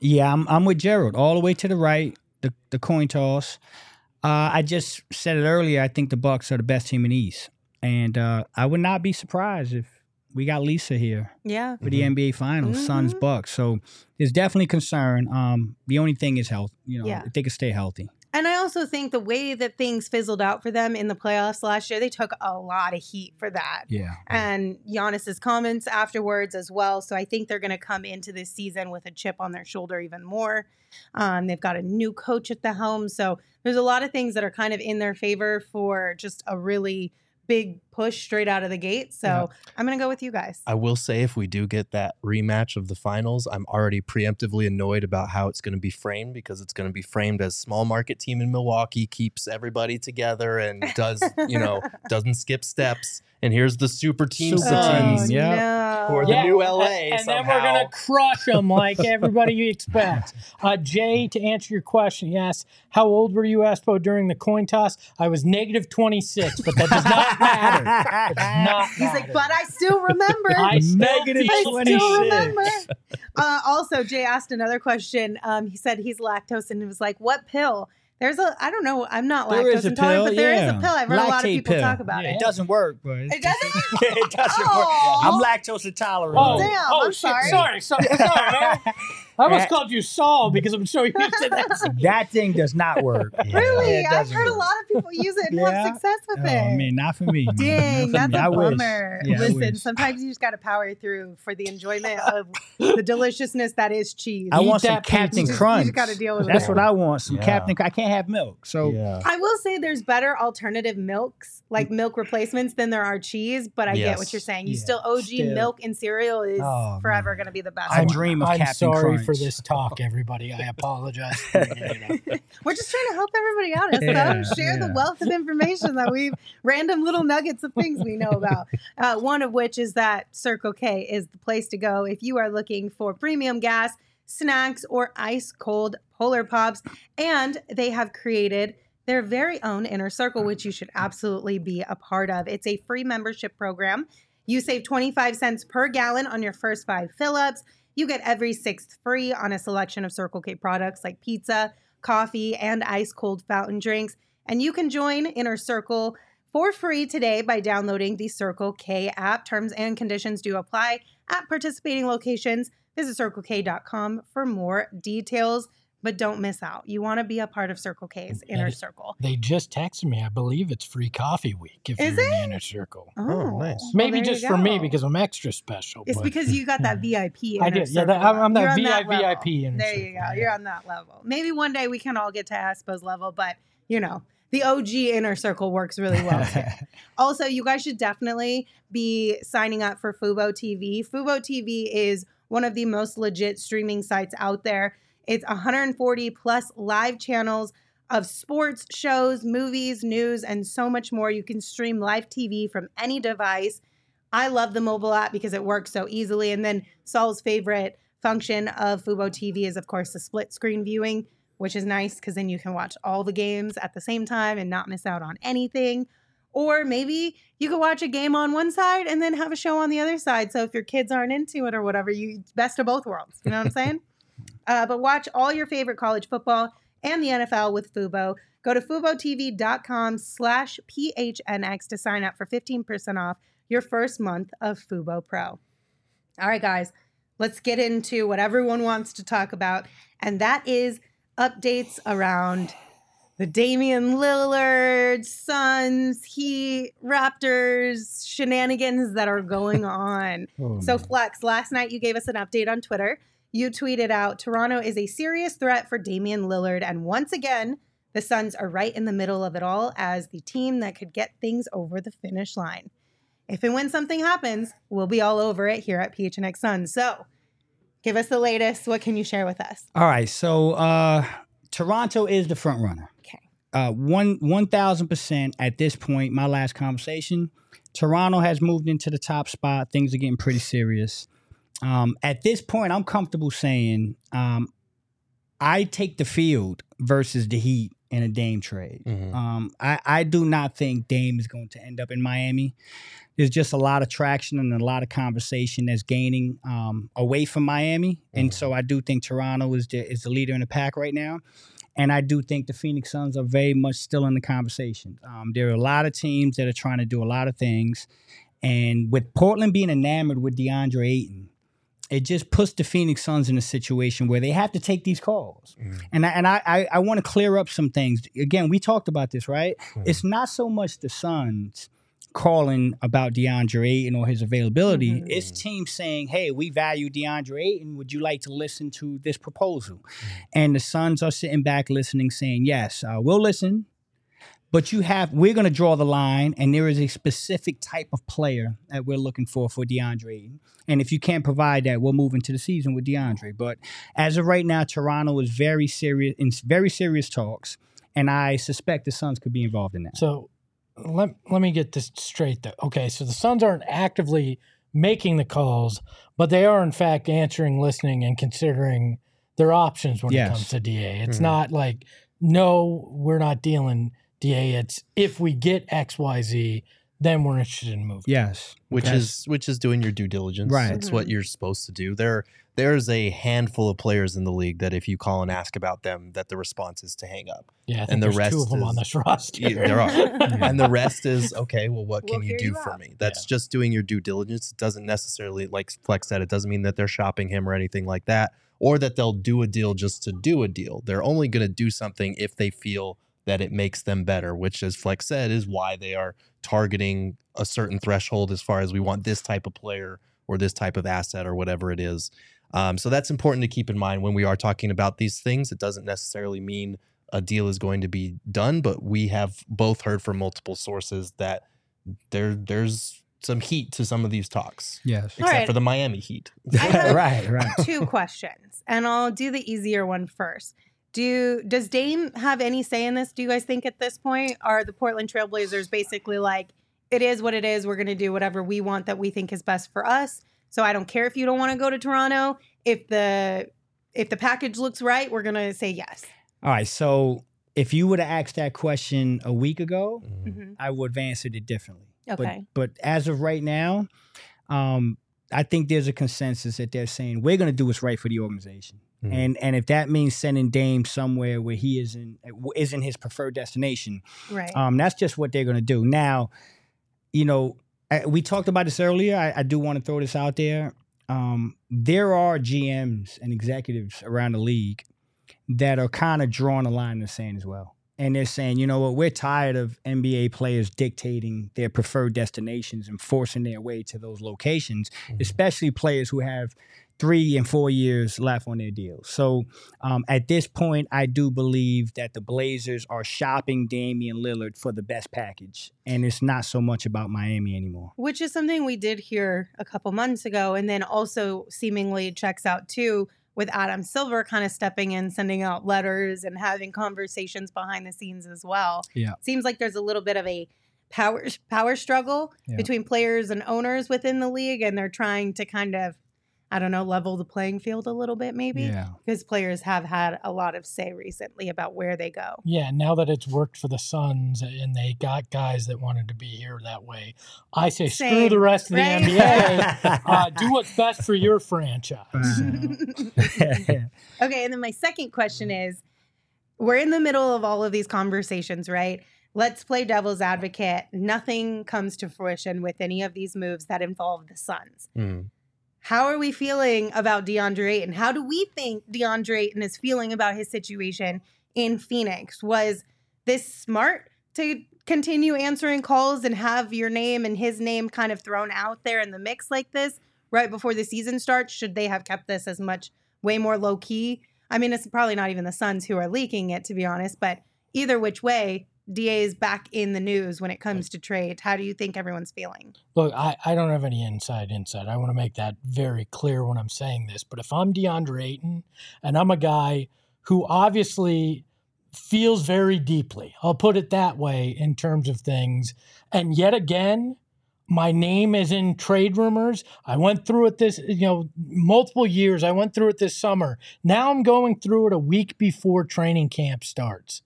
Yeah, I'm I'm with Gerald. All the way to the right, the the coin toss. Uh, I just said it earlier. I think the Bucks are the best team in East, and uh, I would not be surprised if we got Lisa here yeah. for the NBA Finals, Suns Mhm. Bucks. So there's definitely concern. Um, the only thing is health. You know, Yeah. if they can stay healthy. And I also think the way that things fizzled out for them in the playoffs last year, they took a lot of heat for that. Yeah. and Giannis's comments afterwards as well. So I think they're going to come into this season with a chip on their shoulder even more. Um, they've got a new coach at the helm, so there's a lot of things that are kind of in their favor for just a really big push straight out of the gate. So Yeah. I'm going to go with you guys. I will say, if we do get that rematch of the finals, I'm already preemptively annoyed about how it's going to be framed because it's going to be framed as small market team in Milwaukee keeps everybody together and does you know doesn't skip steps. And here's the super team Super Suns. team, yeah. no. Or the new LA and, and then we're gonna crush them like everybody you expect. Uh, Jay, to answer your question, he asked, "How old were you, Espo, during the coin toss?" I was negative twenty six, but that does not matter. It does not He's like, but I still remember. I still Negative feel I still remember. Uh, also, Jay asked another question. Um, he said he's lactose and he was like, "What pill There's a I don't know. I'm not There lactose intolerant, pill, but there is yeah. a pill. I've heard a lot of people pill. talk about Yeah. it. It doesn't work, but It doesn't? it doesn't work. Oh. I'm lactose intolerant. Oh, Damn, oh I'm shit. sorry. Sorry, sorry, sorry, man. I almost called you Saul because I'm so used to that. that thing does not work. Really? Yeah, it I've doesn't heard a lot of people use it and Yeah? have success with Oh it. man, not for me. Dang, Not that's for me. a I wish. bummer. Yeah, Listen, sometimes you just got to power through for the enjoyment of the deliciousness that is cheese. I want some that pizza. Captain Crunch. you just gotta deal with That's what I want. Some Captain. I can't have milk. So yeah. I will say there's better alternative milks, like milk replacements, than there are cheese. But I get what you're saying. You Yeah, still OG still. milk and cereal is Oh, forever going to be the best. I one. dream of I'm Captain sorry for this talk, everybody. I apologize. For, you know. We're just trying to help everybody out. Us, Yeah, though. Share the wealth of information that we've random little nuggets of things we know about. Uh, one of which is that Circle K is the place to go if you are looking for premium gas, snacks, or ice cold polar pops. And they have created their very own inner circle, which you should absolutely be a part of. It's a free membership program. You save 25 cents per gallon on your first five fill ups. You get every sixth free on a selection of Circle K products like pizza, coffee, and ice cold fountain drinks. And you can join Inner Circle for free today by downloading the Circle K app. Terms and conditions do apply at participating locations. Visit circlek.com for more details, but don't miss out. You want to be a part of Circle K's Inner And- Circle. They just texted me. I believe it's free coffee week if Is you're in it? the inner circle. Oh, oh nice. Maybe there you just for me because I'm extra special. It's but- because you got that VIP. I did. Yeah, that, I'm, I'm You're that VIP level. VIP inner There you circle, go. You're on that level. Maybe one day we can all get to Espo's level, but you know, the OG inner circle works really well. too. also, you guys should definitely be signing up for Fubo TV. Fubo TV is one of the most legit streaming sites out there. It's 140 plus live channels of sports, shows, movies, news, and so much more. You can stream live TV from any device. I love the mobile app because it works so easily. And then Saul's favorite function of Fubo TV is, of course, the split screen viewing, which is nice because then you can watch all the games at the same time and not miss out on anything. Or maybe you could watch a game on one side and then have a show on the other side. So if your kids aren't into it or whatever, you best of both worlds. You know what I'm saying? Uh, but watch all your favorite college football and the NFL with Fubo. Go to FuboTV.com slash PHNX to sign up for 15% off your first month of Fubo Pro. All right, guys, let's get into what everyone wants to talk about, and that is updates around the Damian Lillard, Suns, Heat, Raptors shenanigans that are going on. Oh, So, man. Flex, last night you gave us an update on Twitter. You tweeted out Toronto is a serious threat for Damian Lillard. And once again, the Suns are right in the middle of it all as the team that could get things over the finish line. If and when something happens, we'll be all over it here at PHNX Suns. So, give us the latest. What can you share with us? All right, so uh, Toronto is the front runner. Uh, one one thousand percent at this point. My last conversation, Toronto has moved into the top spot. Things are getting pretty serious. Um, at this point, I'm comfortable saying um, I take the field versus the Heat in a Dame trade. Mhm. Um, I, I do not think Dame is going to end up in Miami. There's just a lot of traction and a lot of conversation that's gaining um, away from Miami, and Mhm. so I do think Toronto is the is the leader in the pack right now, and I do think the Phoenix Suns are very much still in the conversation. Um, there are a lot of teams that are trying to do a lot of things, and with Portland being enamored with DeAndre Ayton, it just puts the Phoenix Suns in a situation where they have to take these calls. Mhm. And I, and I, I, I want to clear up some things. Again, we talked about this, right? Mhm. It's not so much the Suns calling about DeAndre Ayton or his availability. Mhm. It's teams saying, "Hey, we value DeAndre Ayton. Would you like to listen to this proposal?" And the Suns are sitting back listening, saying, "Yes, uh, we'll listen." But you have, we're going to draw the line, and there is a specific type of player that we're looking for for DeAndre Ayton. And if you can't provide that, we'll move into the season with DeAndre. But as of right now, Toronto is very serious in very serious talks, and I suspect the Suns could be involved in that. So let let me get this straight though. Okay, so the Suns aren't actively making the calls, but they are in fact answering, listening, and considering their options when Yes. it comes to DA. It's Mhm. not like no, we're not dealing DA. It's if we get X Y Z, then we're interested in moving. Yes, which Okay. is which is doing your due diligence. Right. That's what Mhm. you're supposed to do. There there's a handful of players in the league that if you call and ask about them, that the response is to hang up. Yeah, I think And the there's two rest of them on is- this roster. Yeah, there are. and the rest is okay well what can We'll you do you for out. me that's just doing your due diligence it doesn't necessarily like flex said it doesn't mean that they're shopping him or anything like that or that they'll do a deal just to do a deal they're only going to do something if they feel that it makes them better which as flex said is why they are targeting a certain threshold as far as we want this type of player or this type of asset or whatever it is um, so that's important to keep in mind when we are talking about these things it doesn't necessarily mean a deal is going to be done, but we have both heard from multiple sources that there there's some heat to some of these talks, yes, except right. for the Miami Heat. Right, right. two questions, and I'll do the easier one first. Do does Dame have any say in this? Do you guys think at this point are the Portland Trailblazers basically like it is what it is? We're going to do whatever we want that we think is best for us. So I don't care if you don't want to go to Toronto. If the if the package looks right, we're going to say yes. All right, so if you would have asked that question a week ago, Mhm. Mhm. I would have answered it differently. Okay. But, but as of right now, um, I think there's a consensus that they're saying we're going to do what's right for the organization, Mhm. and and if that means sending Dame somewhere where he isn't isn't his preferred destination, right. um, that's just what they're going to do. Now, you know, I, we talked about this earlier. I, I do want to throw this out there. Um, there are GMs and executives around the league that are kind of drawing a line in the sand as well. And they're saying, you know what, we're tired of NBA players dictating their preferred destinations and forcing their way to those locations, Mhm. especially players who have three and four years left on their deals. So um, at this point, I do believe that the Blazers are shopping Damian Lillard for the best package. And it's not so much about Miami anymore. which is something we did hear a couple months ago and then also seemingly checks out too with Adam Silver kind of stepping in sending out letters and having conversations behind the scenes as well. Yeah. Seems like there's a little bit of a power power struggle Yeah. between players and owners within the league and they're trying to kind of I don't know, level the playing field a little bit maybe Yeah. because players have had a lot of say recently about where they go. Yeah, now that it's worked for the Suns and they got guys that wanted to be here that way, I say screw the rest of the right? NBA. Uh, do what's best for your franchise. okay, and then my second question is we're in the middle of all of these conversations, right? Let's play devil's advocate. Nothing comes to fruition with any of these moves that involve the Suns. Mhm. How are we feeling about DeAndre Ayton? How do we think DeAndre Ayton is feeling about his situation in Phoenix? Was this smart to continue answering calls and have your name and his name kind of thrown out there in the mix like this right before the season starts? Should they have kept this as much way more low key? I mean, it's probably not even the Suns who are leaking it, to be honest, but either which way, DA is back in the news when it comes to trade. How do you think everyone's feeling? Look, I, I don't have any inside insight. I want to make that very clear when I'm saying this. But if I'm DeAndre Ayton and I'm a guy who obviously feels very deeply, I'll put it that way in terms of things, and yet again, my name is in trade rumors. I went through it this, you know, multiple years. I went through it this summer. Now I'm going through it a week before training camp starts.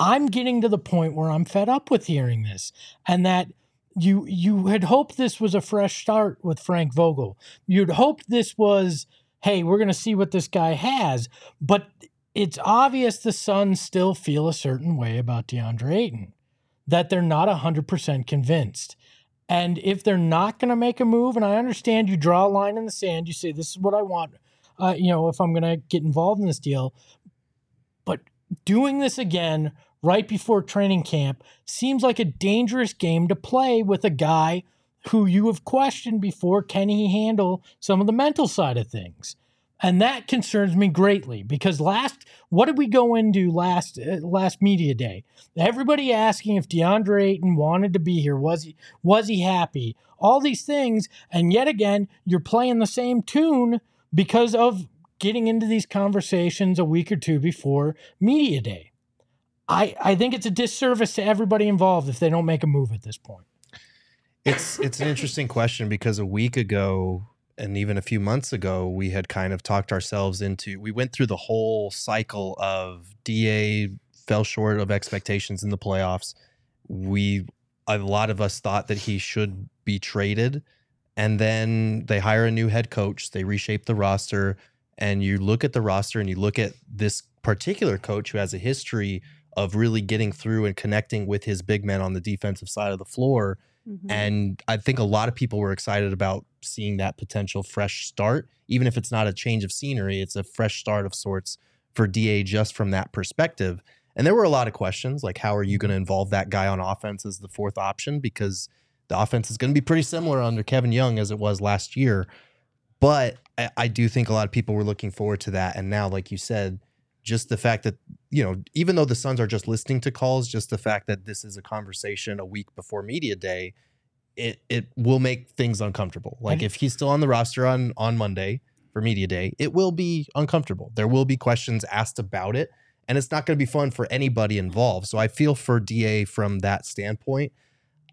I'm getting to the point where I'm fed up with hearing this and that you you had hoped this was a fresh start with Frank Vogel. You'd hoped this was, hey, we're going to see what this guy has, but it's obvious the Suns still feel a certain way about DeAndre Ayton, that they're not 100% convinced. And if they're not going to make a move, and I understand you draw a line in the sand, you say, this is what I want, uh, you know, if I'm going to get involved in this deal. But doing this again right before training camp seems like a dangerous game to play with a guy who you have questioned before. Can he handle some of the mental side of things? And that concerns me greatly because last, what did we go into last uh, last media day? Everybody asking if DeAndre Ayton wanted to be here. Was he was he happy? All these things, and yet again, you're playing the same tune because of getting into these conversations a week or two before media day. I, I think it's a disservice to everybody involved if they don't make a move at this point. It's it's an interesting question because a week ago and even a few months ago we had kind of talked ourselves into we went through the whole cycle of DA fell short of expectations in the playoffs. We a lot of us thought that he should be traded. And then they hire a new head coach, they reshape the roster, and you look at the roster and you look at this particular coach who has a history of really getting through and connecting with his big men on the defensive side of the floor. Mhm. And I think a lot of people were excited about seeing that potential fresh start, even if it's not a change of scenery, it's a fresh start of sorts for DA just from that perspective. And there were a lot of questions like, how are you going to involve that guy on offense as the fourth option? Because the offense is going to be pretty similar under Kevin Young as it was last year. But I, I do think a lot of people were looking forward to that. And now, like you said, just the fact that, you know, even though the Suns are just listening to calls, just the fact that this is a conversation a week before media day, it it will make things uncomfortable. Like if he's still on the roster on on Monday for media day, it will be uncomfortable. There will be questions asked about it, and it's not going to be fun for anybody involved. So I feel for DA from that standpoint.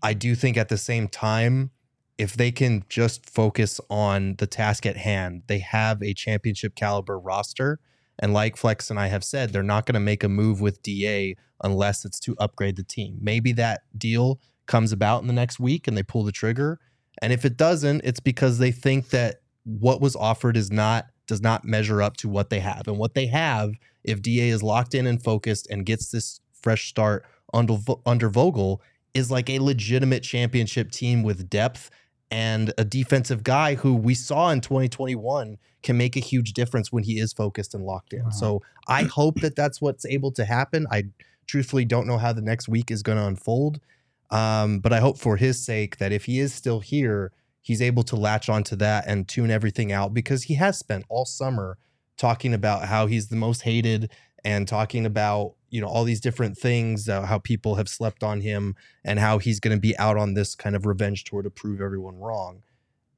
I do think at the same time, if they can just focus on the task at hand, they have a championship caliber roster. And like Flex and I have said, they're not going to make a move with DA unless it's to upgrade the team. Maybe that deal comes about in the next week and they pull the trigger. And if it doesn't, it's because they think that what was offered is not does not measure up to what they have. And what they have, if DA is locked in and focused and gets this fresh start under under Vogel, is like a legitimate championship team with depth and a defensive guy who we saw in 2021 can make a huge difference when he is focused and locked in. Wow. So I hope that that's what's able to happen. I truthfully don't know how the next week is going to unfold. Um, but I hope for his sake that if he is still here, he's able to latch onto that and tune everything out because he has spent all summer talking about how he's the most hated and talking about you know all these different things uh, how people have slept on him and how he's going to be out on this kind of revenge tour to prove everyone wrong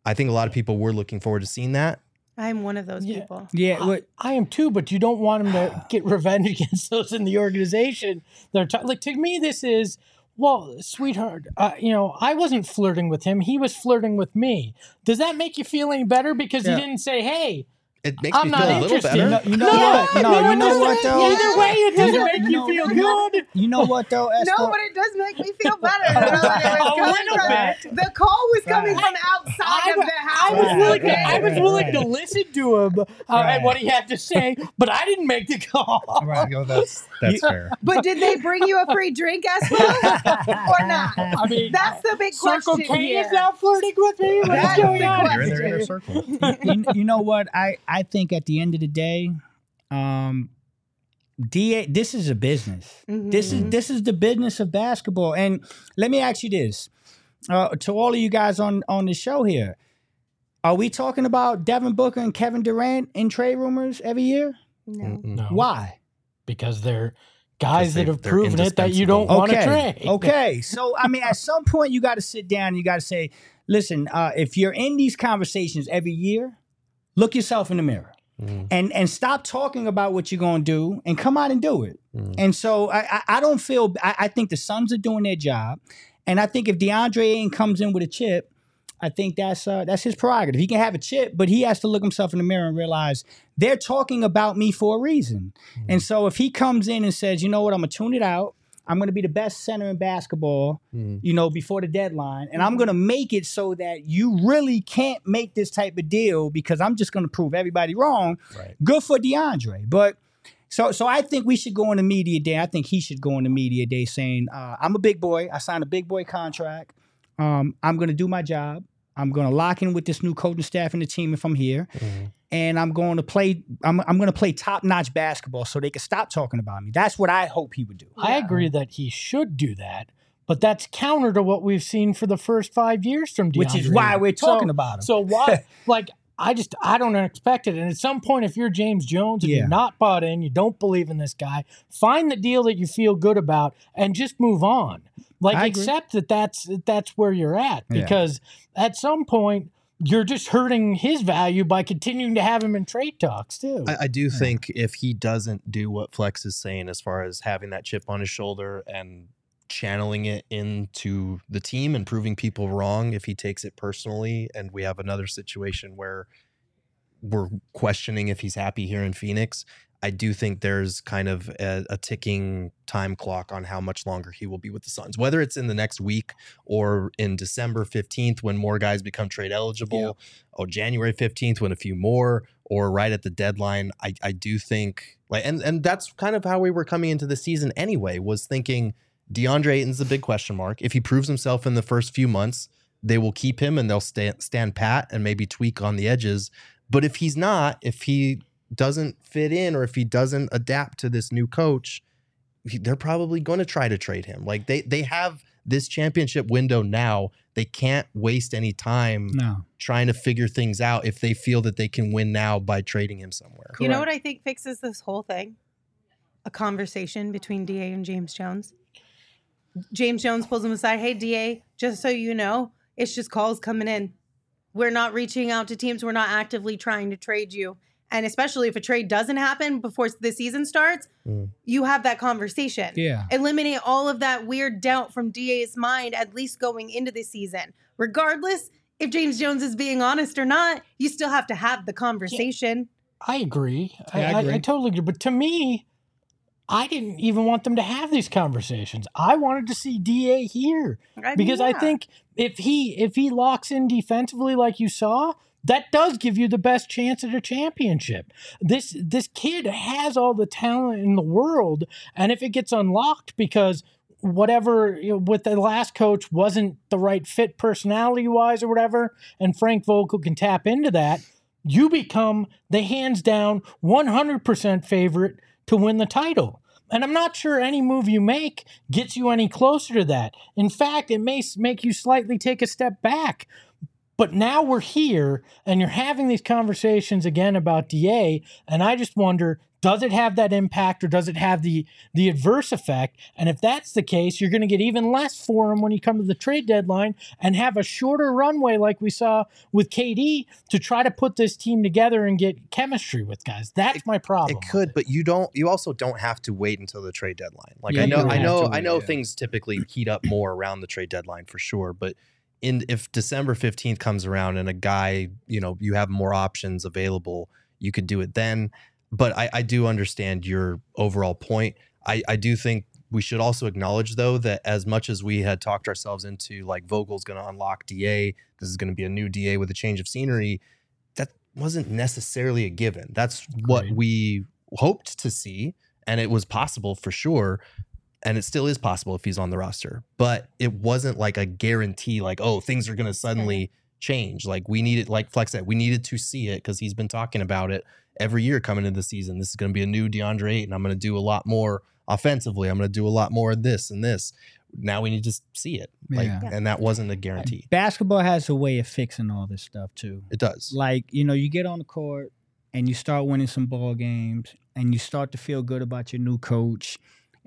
i think a lot of people were looking forward to seeing that I'm one of those Yeah. people. Yeah, what, I am too, but you don't want him to get revenge against those in the organization. They're t- like to me, this is well, sweetheart. Uh, you know, I wasn't flirting with him; he was flirting with me. Does that make you feel any better? Because Yeah. he didn't say, "Hey, it makes I'm me not feel a little better You know, you know No, what? No, no, you know what though? Either way, it doesn't You know- make you you know- feel you good. You know what though? No, Espo? but it does make me feel better. You know, it was A coming little from- The call was coming Right. from outside I, of wa- the I was willing. okay? To, I was right, willing to listen to him uh, Right. and what he had to say, but I didn't make the call. Right. that's that's fair But did they bring you a free drink, Espo, or not? I mean, That's the big question. Circle question K here. is now flirting with me. What is That's going the on? You're in their inner circle you, you know what? I, I think at the end of the day, um, DA, this is a business. This is Mhm. this is the business of basketball. And let me ask you this, uh, to all of you guys on on the show here, are we talking about Devin Booker and Kevin Durant in trade rumors every year? No. No, Why? because they're guys they- that have proven it that you don't want to Okay. trade. Okay. So I mean, at some point, you got to sit down. and You got to say, listen, uh, if you're in these conversations every year, look yourself in the mirror. Mm, and and stop talking about what you're going to do and come out and do it. mm. And so I I, I don't feel I, I think the Suns are doing their job, and I think if DeAndre Ayton comes in with a chip, I think that's uh, that's his prerogative. He can have a chip, but he has to look himself in the mirror and realize they're talking about me for a reason. And so if he comes in and says, you know what, I'm gonna tune it out. I'm gonna be the best center in basketball Mm. you know, before the deadline. And I'm going to make it so that you really can't make this type of deal because I'm just going to prove everybody wrong. Right. Good for DeAndre. But so so I think we should go on the media day. I think he should go on the media day saying, uh, I'm a big boy. I signed a big boy contract. Um, I'm going to do my job. I'm going to lock in with this new coaching staff and the team if I'm here. Mm. And I'm going to play. I'm, I'm going to play top notch basketball so they can stop talking about me. That's what I hope he would do. I agree that he should do that, but that's counter to what we've seen for the first five years from DeAndre. Which is why we're talking So- about him. So why, like, I just I don't expect it. And at some point, if you're James Jones and Yeah. you're not bought in, you don't believe in this guy, find the deal that you feel good about and just move on. Like, I agree. accept that that's that that's where you're at Yeah. because at some point. You're just hurting his value by continuing to have him in trade talks too. I, I do think if he doesn't do what Flex is saying as far as having that chip on his shoulder and channeling it into the team and proving people wrong, if he takes it personally and we have another situation where we're questioning if he's happy here in Phoenix, I do think there's kind of a, a, ticking time clock on how much longer he will be with the Suns, whether it's in the next week or in December 15th when more guys become trade eligible, yep. or January 15th when a few more, or right at the deadline. I, I do think like and and that's kind of how we were coming into the season anyway, was thinking DeAndre Ayton's the big question mark. If he proves himself in the first few months, they will keep him and they'll stand stand pat and maybe tweak on the edges. But if he's not, if he doesn't fit in or if he doesn't adapt to this new coach, they're probably going to try to trade him. Like they they have this championship window now. They can't waste any time no. trying to figure things out if they feel that they can win now by trading him somewhere. You know what I think fixes this whole thing? A conversation between DA and James Jones. James Jones pulls him aside. Hey, DA, just so you know, it's just calls coming in. We're not reaching out to teams. We're not actively trying to trade you. And especially if a trade doesn't happen before the season starts, mm. you have that conversation. Yeah. Eliminate all of that weird doubt from DA's mind, at least going into the season. Regardless if James Jones is being honest or not, you still have to have the conversation. Yeah, I agree. Yeah, I, agree. I, I totally agree. But to me, I didn't even want them to have these conversations. I wanted to see DA here I because yeah. I think if he if he locks in defensively like you saw, that does give you the best chance at a championship. This this kid has all the talent in the world, and if it gets unlocked because whatever you know, with the last coach wasn't the right fit personality wise or whatever, and Frank Vogel can tap into that, you become the hands down 100% favorite to win the title. And I'm not sure any move you make gets you any closer to that. In fact, it may make you slightly take a step back. But now we're here and you're having these conversations again about DA. And I just wonder does it have that impact or does it have the the adverse effect? And if that's the case you're going to get even less for him when you come to the trade deadline and have a shorter runway like we saw with KD to try to put this team together and get chemistry with guys. That's my problem it could but you don't you also don't have to wait until the trade deadline. Like yeah, i know i know i know things typically heat up more around the trade deadline for sure but in if december 15th comes around and a guy you know you have more options available you could do it then but I, I do understand your overall point. I, I do think we should also acknowledge though that as much as we had talked ourselves into like Vogel's going to unlock DA, this is going to be a new DA with a change of scenery. That wasn't necessarily a given. That's what we hoped to see, and it was possible for sure. And it still is possible if he's on the roster, but it wasn't like a guarantee, like, oh, things are going to suddenly change. Like, we needed, like Flex said, we needed to see it because he's been talking about it every year coming into the season. This is going to be a new DeAndre Ayton. I'm going to do a lot more offensively. I'm going to do a lot more of this and this. Now we need to see it. Like, yeah. and that wasn't a guarantee. Basketball has a way of fixing all this stuff too. It does. Like, you know, you get on the court and you start winning some ball games and you start to feel good about your new coach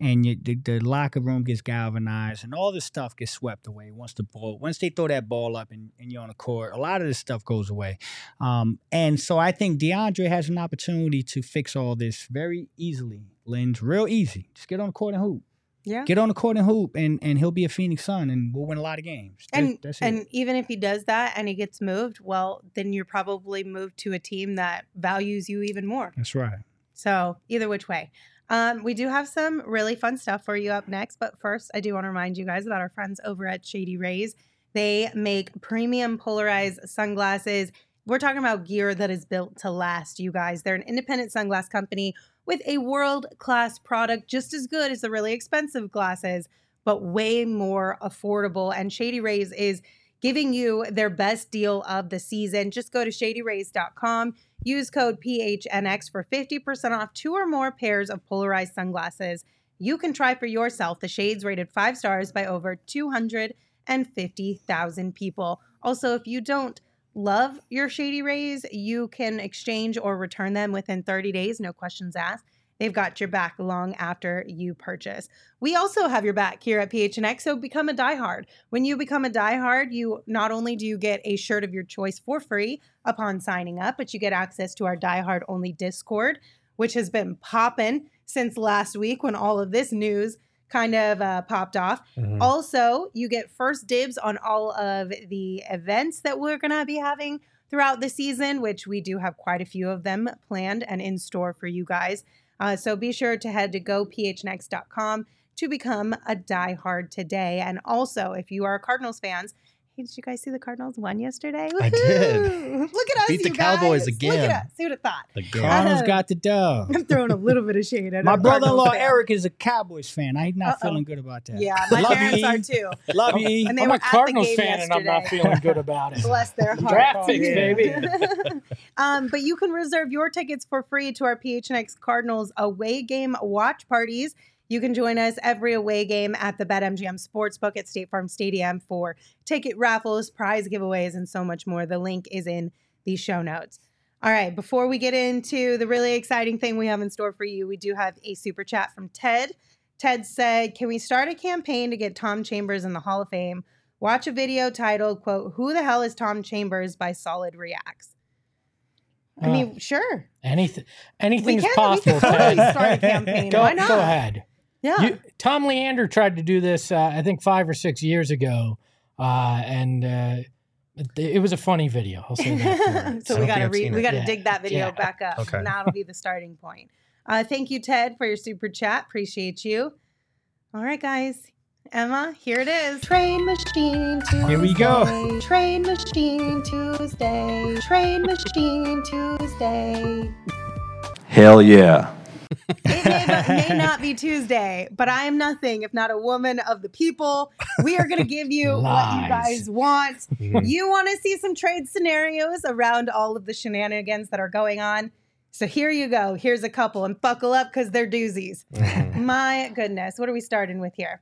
and you, the, the, locker room gets galvanized and all this stuff gets swept away once the ball once they throw that ball up and, and you're on the court a lot of this stuff goes away um, and so i think deandre has an opportunity to fix all this very easily lynn's real easy just get on the court and hoop yeah. Get on the court and hoop, and and he'll be a Phoenix Sun, and we'll win a lot of games. And and even if he does that and he gets moved, well, then you're probably moved to a team that values you even more. That's right. So either which way, um, we do have some really fun stuff for you up next, but first, I do want to remind you guys about our friends over at Shady Rays. They make premium polarized sunglasses. We're talking about gear that is built to last, you guys. They're an independent sunglass company with a world class product just as good as the really expensive glasses, but way more affordable. And Shady Rays is giving you their best deal of the season. Just go to shadyrays.com. Use code PHNX for 50% off two or more pairs of polarized sunglasses. You can try for yourself the shades rated five stars by over 250,000 people. Also, if you don't love your Shady Rays, you can exchange or return them within 30 days, no questions asked. They've got your back long after you purchase. We also have your back here at PHNX, so become a diehard. When you become a diehard, you not only do you get a shirt of your choice for free upon signing up, but you get access to our diehard only Discord, which has been popping since last week when all of this news kind of uh, popped off. Mm-hmm. Also, you get first dibs on all of the events that we're going to be having throughout the season, which we do have quite a few of them planned and in store for you guys. Uh, so be sure to head to gophnx.com to become a diehard today. And also, if you are Cardinals fans, did you guys see the Cardinals won yesterday? I did. Look at us, Beat the you Cowboys guys. Look again. at us. See what I thought. The Cardinals Uh, got the dub. I'm throwing a little bit of shade at My brother-in-law Eric is a Cowboys fan. I'm not Uh-oh. feeling good about that. Yeah, my Love parents you, are too. Love you. And they I'm were a Cardinals fan, and I'm not feeling good about it. Bless their heart. Draft picks, baby. um, but you can reserve your tickets for free to our PHNX Cardinals away game watch parties. You can join us every away game at the BetMGM Sportsbook at State Farm Stadium for ticket raffles, prize giveaways, and so much more. The link is in the show notes. All right, before we get into the really exciting thing we have in store for you, we do have a super chat from Ted. Ted said, Can we start a campaign to get Tom Chambers in the Hall of Fame? Watch a video titled, quote, Who the hell is Tom Chambers by Solid Reacts. I Uh, mean, sure. Anything, anything We is can, we possible. can totally start a campaign. go, Why not? go ahead. Yeah. You, Tom Leander tried to do this, uh, I think, five or six years ago, uh, and uh, it, it was a funny video. I'll say that. So I we gotta think re- we gotta Yeah. dig that video Yeah. back up. Okay. And that'll be the starting point. Uh, thank you, Ted, for your super chat. Appreciate you. All right, guys. Emma, here it is. Train Machine Tuesday. Here we go. Train Machine Tuesday. Train Machine Tuesday. Hell yeah. It may, may not be Tuesday, but I am nothing if not a woman of the people. We are going to give you what you guys want. Mhm. You want to see some trade scenarios around all of the shenanigans that are going on. So here you go. Here's a couple, and buckle up because they're doozies. Mhm. My goodness, what are we starting with here?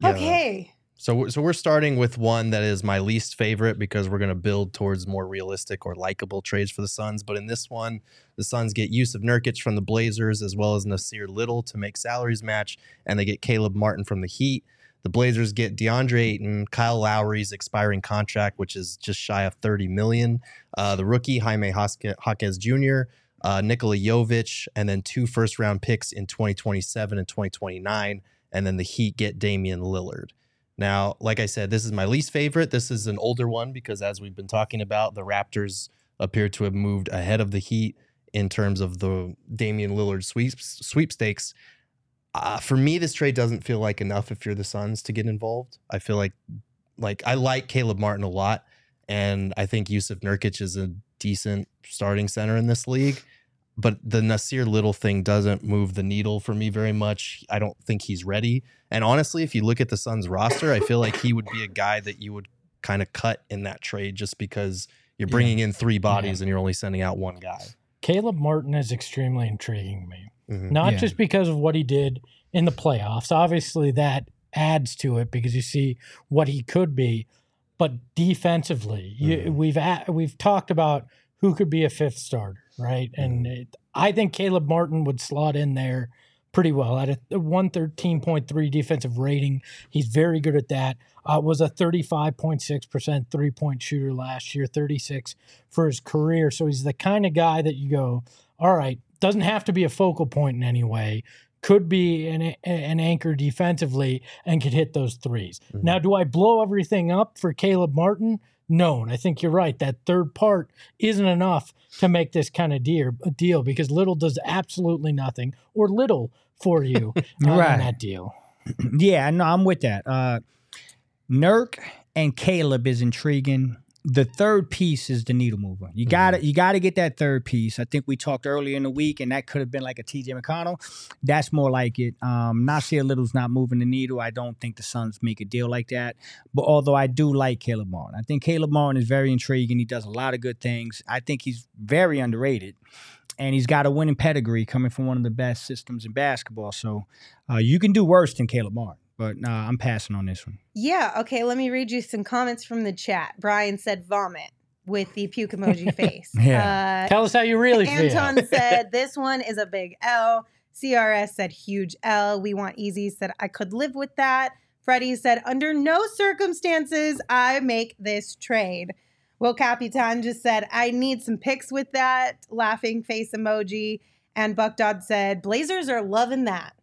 Yeah. Okay. So, so we're starting with one that is my least favorite because we're going to build towards more realistic or likable trades for the Suns. But in this one, the Suns get Yusuf Nurkic from the Blazers as well as Nassir Little to make salaries match, and they get Caleb Martin from the Heat. The Blazers get DeAndre Ayton, Kyle Lowry's expiring contract, which is just shy of 30 million. Uh, the rookie Jaime Jaquez Jr., uh, Nikola Jovic, and then two first round picks in 2027 and 2029. And then the Heat get Damian Lillard. Now, like I said, this is my least favorite. This is an older one because, as we've been talking about, the Raptors appear to have moved ahead of the Heat in terms of the Damian Lillard sweeps, sweepstakes. Uh, for me, this trade doesn't feel like enough if you're the Suns to get involved. I feel like, like I like Caleb Martin a lot, and I think Yusuf Nurkic is a decent starting center in this league. But the Nassir Little thing doesn't move the needle for me very much. I don't think he's ready. And honestly, if you look at the Suns roster, I feel like he would be a guy that you would kind of cut in that trade just because you're Yeah. bringing in three bodies and you're only sending out one guy. Caleb Martin is extremely intriguing to me. Mhm. Not Yeah. just because of what he did in the playoffs. Obviously, that adds to it because you see what he could be. But defensively, you, Mhm. we've a, we've talked about who could be a fifth starter, right? And it, I think Caleb Martin would slot in there pretty well at a 113.3 defensive rating. He's very good at that. Uh, was a 35.6% three point shooter last year, 36 for his career. So he's the kind of guy that you go, all right, doesn't have to be a focal point in any way. Could be an, an anchor defensively and could hit those 3s Mhm. Now, do I blow everything up for Caleb Martin? No, and I think you're right. That third part isn't enough to make this kind of deal, deal because Little does absolutely nothing or little for you uh, Right. that deal. Yeah, no, I'm with that. Uh, Nurk and Caleb is intriguing. The third piece is the needle mover. You got to You got to get that third piece. I think we talked earlier in the week, and that could have been like a T.J. McConnell. That's more like it. Um, Nassir Little's not moving the needle. I don't think the Suns make a deal like that. But although I do like Caleb Martin, I think Caleb Martin is very intriguing. He does a lot of good things. I think he's very underrated. And he's got a winning pedigree coming from one of the best systems in basketball. So uh, you can do worse than Caleb Martin, but uh, I'm passing on this one. Yeah. Okay. Let me read you some comments from the chat. Brian said vomit with the puke emoji face. Yeah. Uh, Tell us how you really Anton feel. said this one is a big L. CRS said huge L. We want easy said I could live with that. Freddie said under no circumstances I make this trade. Will Capitan just said I need some pics with that laughing face emoji. And Buck Dodd said Blazers are loving that.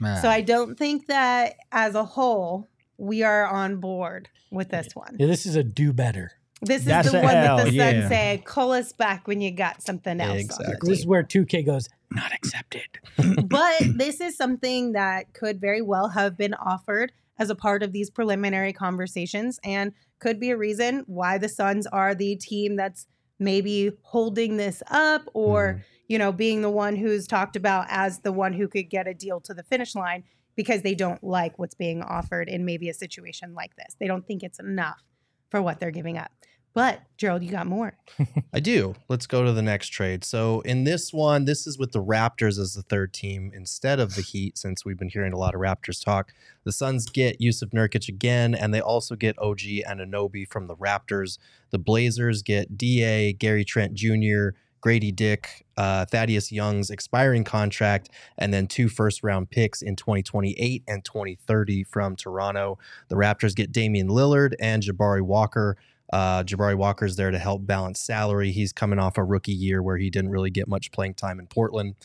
So I don't think that as a whole we are on board with this one. Yeah, this is a do better. This is That's the a one that the L, Sun yeah. said, call us back when you got something else. on the Exactly. This is where 2K goes, Not accepted. but this is something that could very well have been offered as a part of these preliminary conversations and could be a reason why the Suns are the team that's maybe holding this up or, mm. You know, being the one who's talked about as the one who could get a deal to the finish line because they don't like what's being offered in maybe a situation like this. They don't think it's enough for what they're giving up. But Gerald, you got more. I do. Let's go to the next trade. So in this one, this is with the Raptors as the third team instead of the Heat, since we've been hearing a lot of Raptors talk. The Suns get Yusuf Nurkic again, and they also get OG Anunoby from the Raptors. The Blazers get DA, Gary Trent Jr., Gradey Dick, uh, Thaddeus Young's expiring contract, and then two first round picks in 2028 and 2030 from Toronto. The Raptors get Damian Lillard and Jabari Walker. Uh, Jabari Walker's there to help balance salary. He's coming off a rookie year where he didn't really get much playing time in Portland.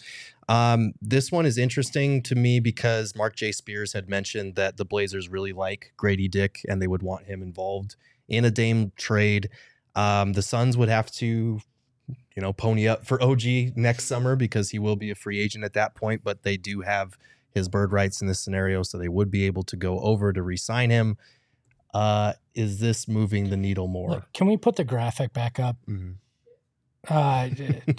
Um, this one is interesting to me because Marc J. Spears had mentioned that the Blazers really like Gradey Dick and they would want him involved in a Dame trade. Um, the Suns would have to, you know, pony up for OG next summer because he will be a free agent at that point, but they do have his bird rights in this scenario, so they would be able to go over to re-sign him. Uh, is this moving the needle more? Look, can we put the graphic back up Mhm. uh,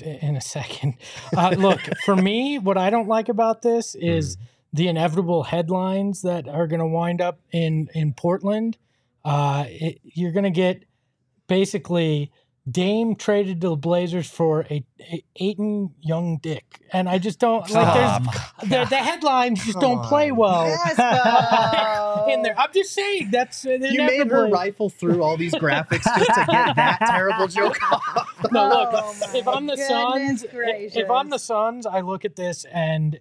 in a second? Uh, look, for me, what I don't like about this is the inevitable headlines that are going to wind up in in Portland. Uh, it, you're going to get basically Dame traded to the Blazers for a, a Ayton Young Dick, and I just don't like. There's the, the headlines just don't play well in there. I'm just saying that's uh, You made her rifle through all these graphics just to get that terrible joke off. No, look, Oh if I'm the Suns, if if I'm the. Suns, I look at this and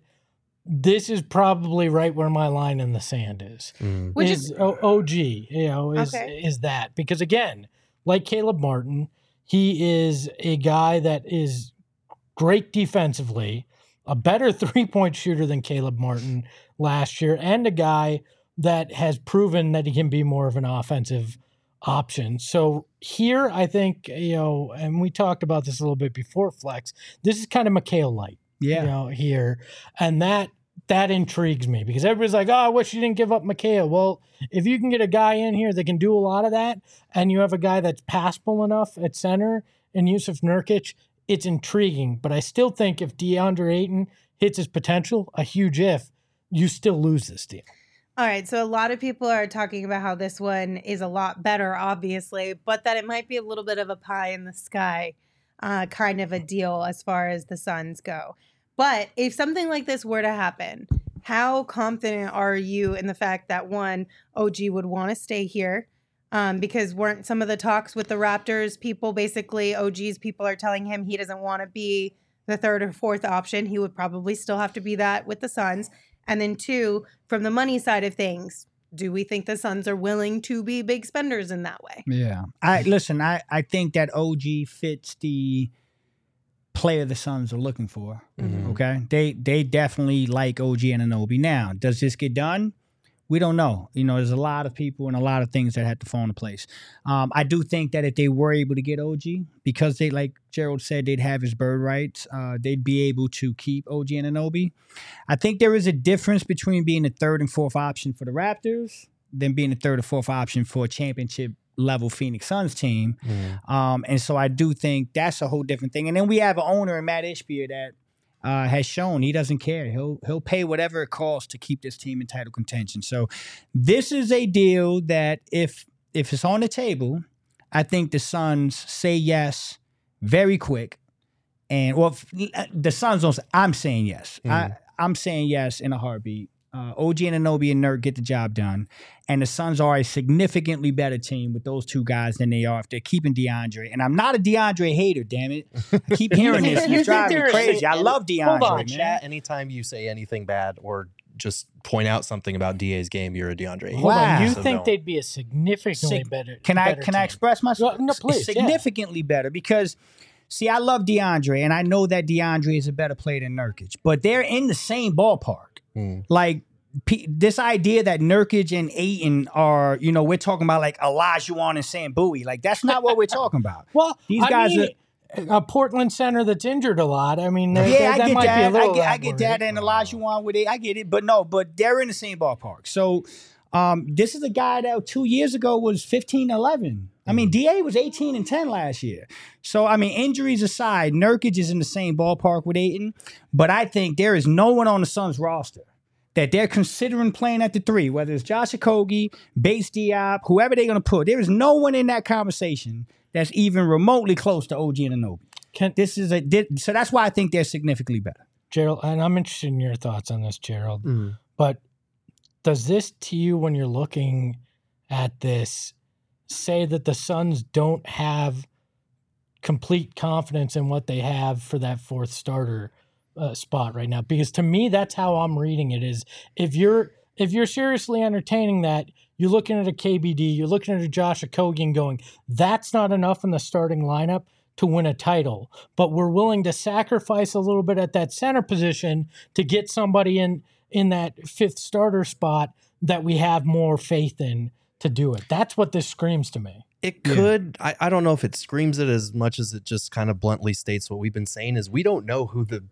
this is probably right where my line in the sand is. Which is, is- OG, you know, is Okay. is that because again, like Caleb Martin, he is a guy that is great defensively, a better three point shooter than Caleb Martin last year, and a guy that has proven that he can be more of an offensive option. So here, I think you know, and we talked about this a little bit before Flex. This is kind of Mikal light Yeah. you know, here. And that that intrigues me because everybody's like, oh, I wish you didn't give up Mikal. Well, if you can get a guy in here that can do a lot of that, and you have a guy that's passable enough at center and Yusuf Nurkic, it's intriguing. But I still think if DeAndre Ayton hits his potential, a huge if, you still lose this deal. All right, so a lot of people are talking about how this one is a lot better, obviously, but that it might be a little bit of a pie in the sky uh, kind of a deal as far as the Suns go. But if something like this were to happen, how confident are you in the fact that one, OG would want to stay here? Um, because weren't some of the talks with the Raptors people basically, OG's people are telling him he doesn't want to be the third or fourth option. He would probably still have to be that with the Suns. And then two, from the money side of things, do we think the Suns are willing to be big spenders in that way? Yeah. I listen, I, I think that OG fits the player the Suns are looking for. Mhm. Okay. They they definitely like OG Anunoby. Now, does this get done? We don't know. You know, there's a lot of people and a lot of things that have to fall into place. Um, I do think that if they were able to get OG, because they, like Gerald said, they'd have his bird rights, uh, they'd be able to keep OG Anunoby. I think there is a difference between being the third and fourth option for the Raptors than being the third or fourth option for a championship level Phoenix Suns team. Um, and so I do think that's a whole different thing. And then we have an owner in Mat Ishbia that uh, has shown he doesn't care. He'll he'll pay whatever it costs to keep this team in title contention. So this is a deal that if if it's on the table, I think the Suns say yes very quick. And well, the Suns don't. Say, I'm saying yes. I, I'm saying yes in a heartbeat. Uh, OG and Anobi and Nurk get the job done, and the Suns are a significantly better team with those two guys than they are if they're keeping DeAndre. And I'm not a DeAndre hater, damn it. I keep hearing this. You It's think driving me crazy. I love DeAndre, on, man. Chat anytime you say anything bad or just point out something about DA's game, you're a DeAndre. Ayton. Hold on, Wow. you So think don't. they'd be a significantly Sig- better? Can I better can I express myself? Well, no, please, yeah. Significantly better because see, I love DeAndre, and I know that DeAndre is a better player than Nurkic, but they're in the same ballpark. Hmm. Like P- this idea that Nurkic and Ayton are, you know, we're talking about like Olajuwon and Sam Bowie. Like that's not what we're talking about. Well, These I guys mean, are- a Portland center that's injured a lot. I mean, there- Yeah, there- I that get might that. I little get, I that get that. And Elijah with it, I get it. But no, but they're in the same ballpark. So um, this is a guy that two years ago was 15 11. I mean, DA was 18 and 10 last year. So, I mean, injuries aside, Nurkic is in the same ballpark with Ayton. But I think there is no one on the Suns roster that they're considering playing at the three, whether it's Josh Okogie, Bates-Diop, whoever they're going to put. There is no one in that conversation that's even remotely close to OG Anunoby. Can, This is a thi- so that's why I think they're significantly better. Gerald, and I'm interested in your thoughts on this, Gerald. Mhm. But does this to you, when you're looking at this, say that the Suns don't have complete confidence in what they have for that fourth starter uh, spot right now? Because to me, that's how I'm reading it. Is if you're if you're seriously entertaining that, you're looking at a KBD, you're looking at a Josh Okogie going, that's not enough in the starting lineup to win a title. But we're willing to sacrifice a little bit at that center position to get somebody in in that fifth starter spot that we have more faith in to do it. That's what this screams to me. It Yeah. could. I, I don't know if it screams it as much as it just kind of bluntly states what we've been saying is we don't know who the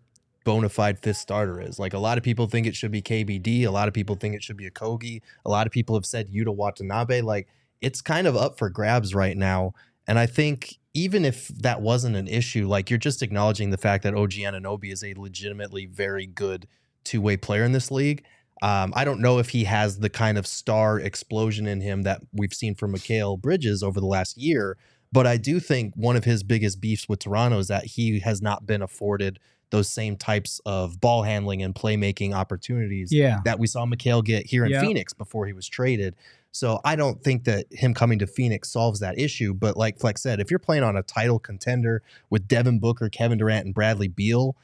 bona fide fifth starter is. Like a lot of people think it should be KBD. A lot of people think it should be Okogie. A lot of people have said Yuta Watanabe. Like it's kind of up for grabs right now. And I think even if that wasn't an issue, like you're just acknowledging the fact that OG Anunoby is a legitimately very good two way player in this league. Um, I don't know if he has the kind of star explosion in him that we've seen from Mikal Bridges over the last year, but I do think one of his biggest beefs with Toronto is that he has not been afforded those same types of ball handling and playmaking opportunities Yeah. that we saw Mikal get here in Yep. Phoenix before he was traded. So I don't think that him coming to Phoenix solves that issue. But like Flex said, if you're playing on a title contender with Devin Booker, Kevin Durant, and Bradley Beal,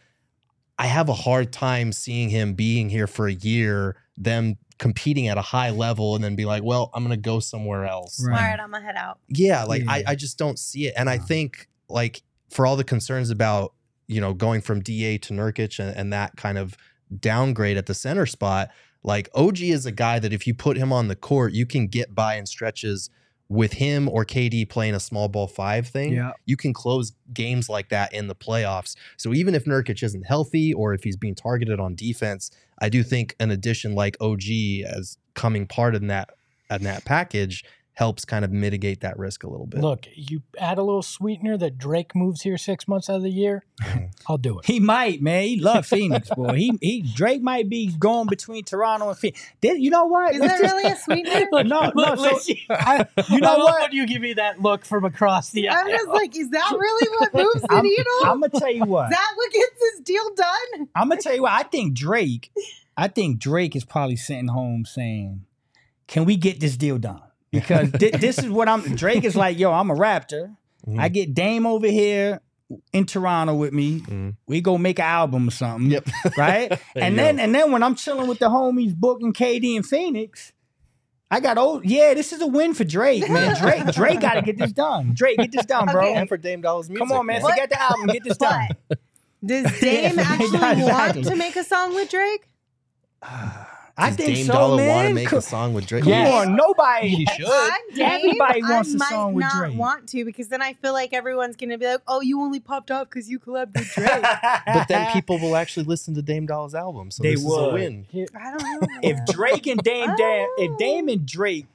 I have a hard time seeing him being here for a year, them competing at a high level, and then be like, well, I'm going to go somewhere else. Right. All right, I'm gonna head out. Yeah, like I, Yeah. I just don't see it. And I think like for all the concerns about, you know, going from DA to Nurkic and, and that kind of downgrade at the center spot, like OG is a guy that if you put him on the court, you can get by in stretches with him or KD playing a small ball five thing. Yeah. You can close games like that in the playoffs. So even if Nurkic isn't healthy or if he's being targeted on defense, I do think an addition like OG as coming part in that in that package helps kind of mitigate that risk a little bit. Look, you add a little sweetener that Drake moves here six months out of the year. I'll do it. He might, man. He love Phoenix, boy. He he Drake might be going between Toronto and Phoenix. Then you know what? Is Let's that really a sweetener? Look, No, look, no, so- I, you know I what? when you give me that look from across the I'm aisle. just like, is that really what moves the I'm, needle? I'm gonna tell you what. is that what gets this deal done? I'm gonna tell you what. I think Drake. I think Drake is probably sitting home saying, "Can we get this deal done?" Because thi- this is what I'm. Drake is like, "Yo, I'm a Raptor. Mhm. I get Dame over here in Toronto with me. Mhm. We go make an album or something, Yep. right? And then go. and then when I'm chilling with the homies, booking KD and Phoenix." I got old. Yeah, this is a win for Drake, man. Drake, Drake got to get this done. Drake, get this done, bro. Okay. and for Dame Dollars music. Come on, man. What? Forget the album. Get this done. But does Dame Yeah, actually exactly. want to make a song with Drake? I Does think Dame so, Dollar man. want to make a song with Drake? Come Yes. on, nobody. He should. I'm Everybody wants I a might song with not Drake. want to because then I feel like everyone's gonna be like, "Oh, you only popped off because you collabed with Drake." But then people will actually listen to Dame Dollars album, so They this is a win. I don't know. if Drake and Dame, Dame Oh. if Dame and Drake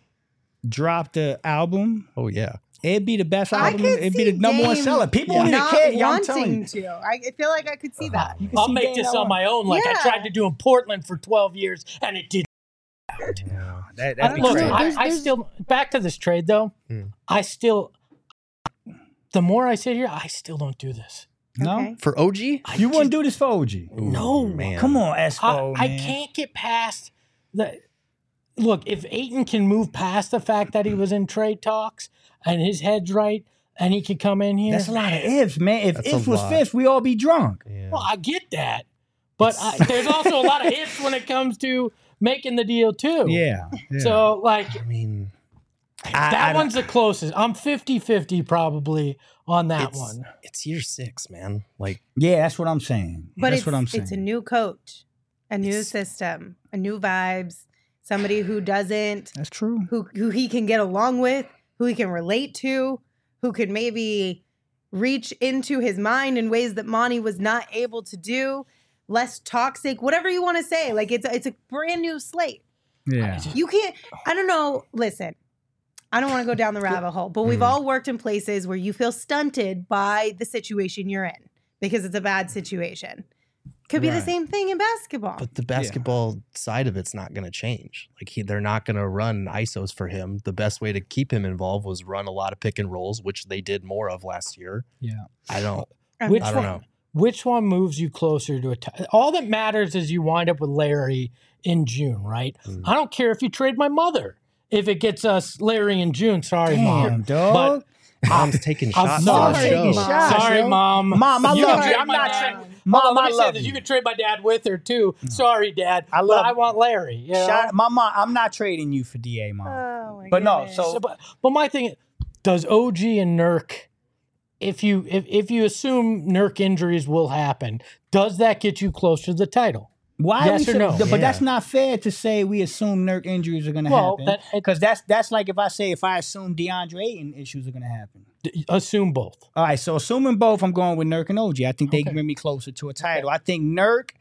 dropped the album, Oh yeah. It'd be the best I album. It'd be the number one seller. People won't even not care. Yo, I'm telling you. to. I I feel like I could see that. You can I'll see make Dame this on my own, like I tried to do in Portland for 12 years, and it did. That, I, that'd be look, crazy. I, There's- I still back to this trade though. Hmm. I still, the more I sit here, I still don't do this. no, Okay. For OG? I you wouldn't do this for OG. Ooh, No, man. Come on, I, Espo. I man. can't get past the. Look, if Ayton can move past the fact that he was in trade talks and his head's right, and he can come in here, That's a lot of ifs, man. If That's a ifs was lot. fifths, we all be drunk. Yeah. Well, I get that, but I, there's also a lot of ifs when it comes to making the deal too. Yeah. yeah. So like I mean, I- that I- one's the closest. I'm 50-50 probably on that it's, one. it's year six, man. Like yeah, that's what I'm saying. But that's it's, what I'm saying. it's a new coach, a new It's- system, a new vibes, somebody who doesn't that's true. who who he can get along with, who he can relate to, who could maybe reach into his mind in ways that Monty was not able to do, less toxic, whatever you want to say. Like it's a, it's a brand new slate. Yeah. You can't. I don't know. Listen, I don't want to go down the rabbit hole, but we've Mhm. all worked in places where you feel stunted by the situation you're in because it's a bad situation. Could be the same thing in basketball. But the basketball side of it's not going to change. Like he, they're not going to run ISOs for him. The best way to keep him involved was run a lot of pick and rolls, which they did more of last year. Yeah. I don't. Which I don't one? know. Which one moves you closer to a All that matters is you wind up with Larry in June, right? Mm. I don't care if you trade my mother. If it gets us Larry in June, sorry, mom. Damn, dog. Mom's taking I'm shots sorry, on the show. Mom. Sorry, mom. Mom, I you love you. I'm not dad. Trading. Mom, let I love you. You can trade my dad with her too. Mm. Sorry, dad. I but love I want Larry. You know? Shout, my mom, I'm not trading you for DA, mom. Oh my But no, so- So, but, but my thing is, does OG and Nurk, if you if, if you assume Nurk injuries will happen, does that get you closer to the title? Why? Yes we or no? But Yeah. that's not fair to say we assume Nurk injuries are going to Well, happen. that- Because that's that's like if I say if I assume DeAndre Ayton issues are going to happen. D- Assume both. All right, so assuming both, I'm going with Nurk and OG. I think they Okay. can bring me closer to a title. I think Nurk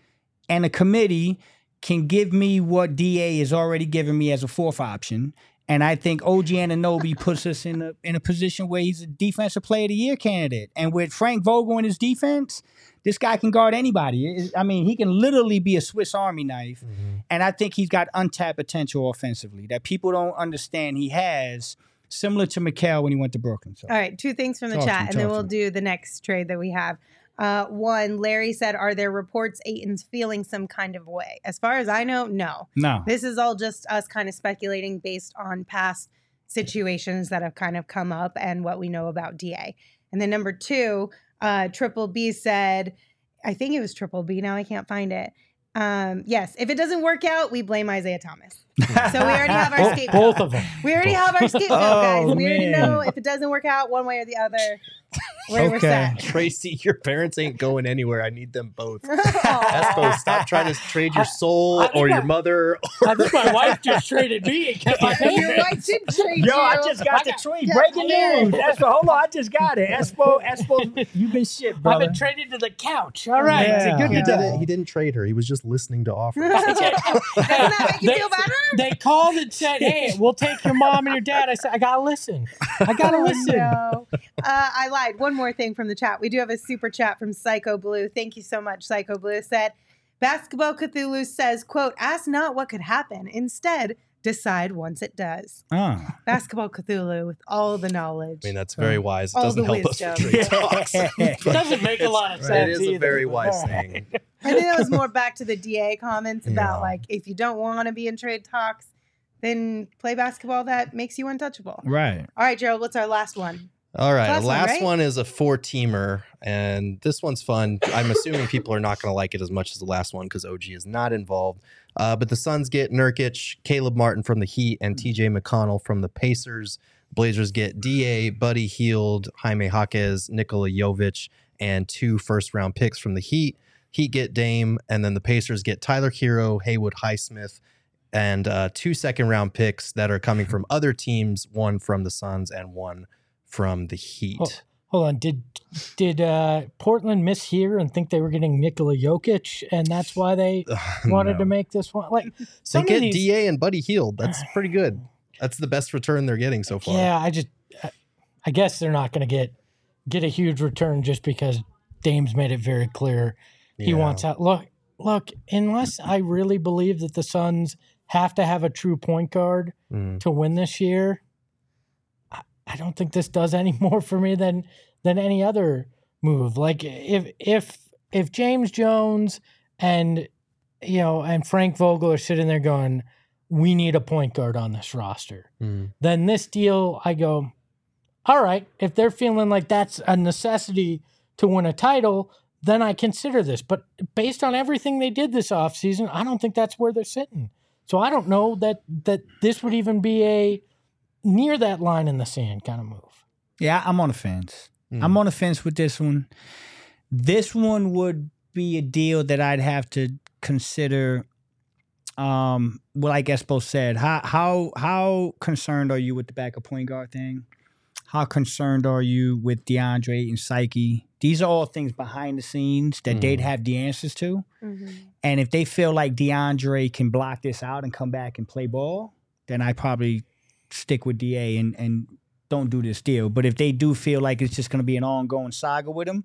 and the committee can give me what DA is already giving me as a fourth option. And I think OG Anunoby puts us in a in a position where he's a defensive player of the year candidate. And with Frank Vogel in his defense, this guy can guard anybody. I mean, he can literally be a Swiss Army knife. And I think he's got untapped potential offensively that people don't understand he has, similar to Mikal when he went to Brooklyn. So All right, two things from the Talk chat, me, and then we'll me. do the next trade that we have. Uh, one, Larry said, "Are there reports Ayton's feeling some kind of way?" As far as I know, no. no. This is all just us kind of speculating based on past situations that have kind of come up and what we know about DA. And then number two, uh, Triple B said, I think it was Triple B. Now I can't find it. Um, yes, if it doesn't work out, we blame Isaiah Thomas. So we already have our scapegoat. both of them. We already have our scapegoat, Oh, guys. We already man. know if it doesn't work out one way or the other, we're, we're Okay. Tracy, your parents ain't going anywhere. I need them both. Aw. Espo, stop trying to trade your soul I think or my- your mother. I think my wife just traded me and kept my Your payment. wife did trade Yo, I just got I the got- tweet. yeah, Breaking yeah. news. Espo, hold on. I just got it. Espo, Espo, you've been shit, I've been traded to the couch. All right. Yeah. Good he, didn't, he didn't trade her. He was just listening to offers. Doesn't that make you They- feel better? They called and said, "Hey, we'll take your mom and your dad." I said, "I gotta listen. I gotta Oh, listen." no. Uh, I lied. One more thing from the chat. We do have a super chat from Psycho Blue. Thank you so much, Psycho Blue. Said, Basketball Cthulhu says, quote, ask not what could happen. Instead, decide once it does. Ah. Basketball Cthulhu with all the knowledge. I mean, that's very wise. It All doesn't the help us with wisdom. trade talks. It doesn't make a lot of It sense. is a either, very wise thing. I think that was more back to the DA comments about Yeah. like, if you don't want to be in trade talks, then play basketball that makes you untouchable. Right. All right, Gerald, what's our last one? All right, Last last, one, one, is a four teamer, and this one's fun. I'm assuming people are not going to like it as much as the last one because OG is not involved. Uh, but the Suns get Nurkic, Caleb Martin from the Heat, and TJ McConnell from the Pacers. Blazers get Da, Buddy Hield, Jaime Jaquez, Nikola Jovic, and two first round picks from the Heat. Heat get Dame, and then the Pacers get Tyler Herro, Haywood Highsmith, and uh, two second round picks that are coming from other teams, one from the Suns and one from the Heat. Oh, Hold on. Did did uh, Portland miss here and think they were getting Nikola Jokic, and that's why they wanted No. to make this one? Like They get these, Da and Buddy Hield. That's pretty good. That's the best return they're getting so far. Yeah, I just, I- guess they're not going to get get a huge return just because Dame's made it very clear he Yeah. wants out. Look, look. Unless I really believe that the Suns have to have a true point guard Mm. to win this year, I, don't think this does any more for me than than any other move. Like if if if James Jones and you know and Frank Vogel are sitting there going, we need a point guard on this roster Mm. then this deal, I go, all right, if they're feeling like that's a necessity to win a title, then I consider this. But based on everything they did this offseason, I don't think that's where they're sitting. So I don't know that that this would even be a near that line in the sand kind of move. Yeah, I'm on the fence. Mm. I'm on the fence with this one. This one would be a deal that I'd have to consider. Um, well, like Espo said, how how how concerned are you with the backup point guard thing? How concerned are you with DeAndre and Psyche? These are all things behind the scenes that they'd Mhm. have the answers to. Mm-hmm. And if they feel like DeAndre can block this out and come back and play ball, then I probably stick with DA and and don't do this deal. But if they do feel like it's just going to be an ongoing saga with him,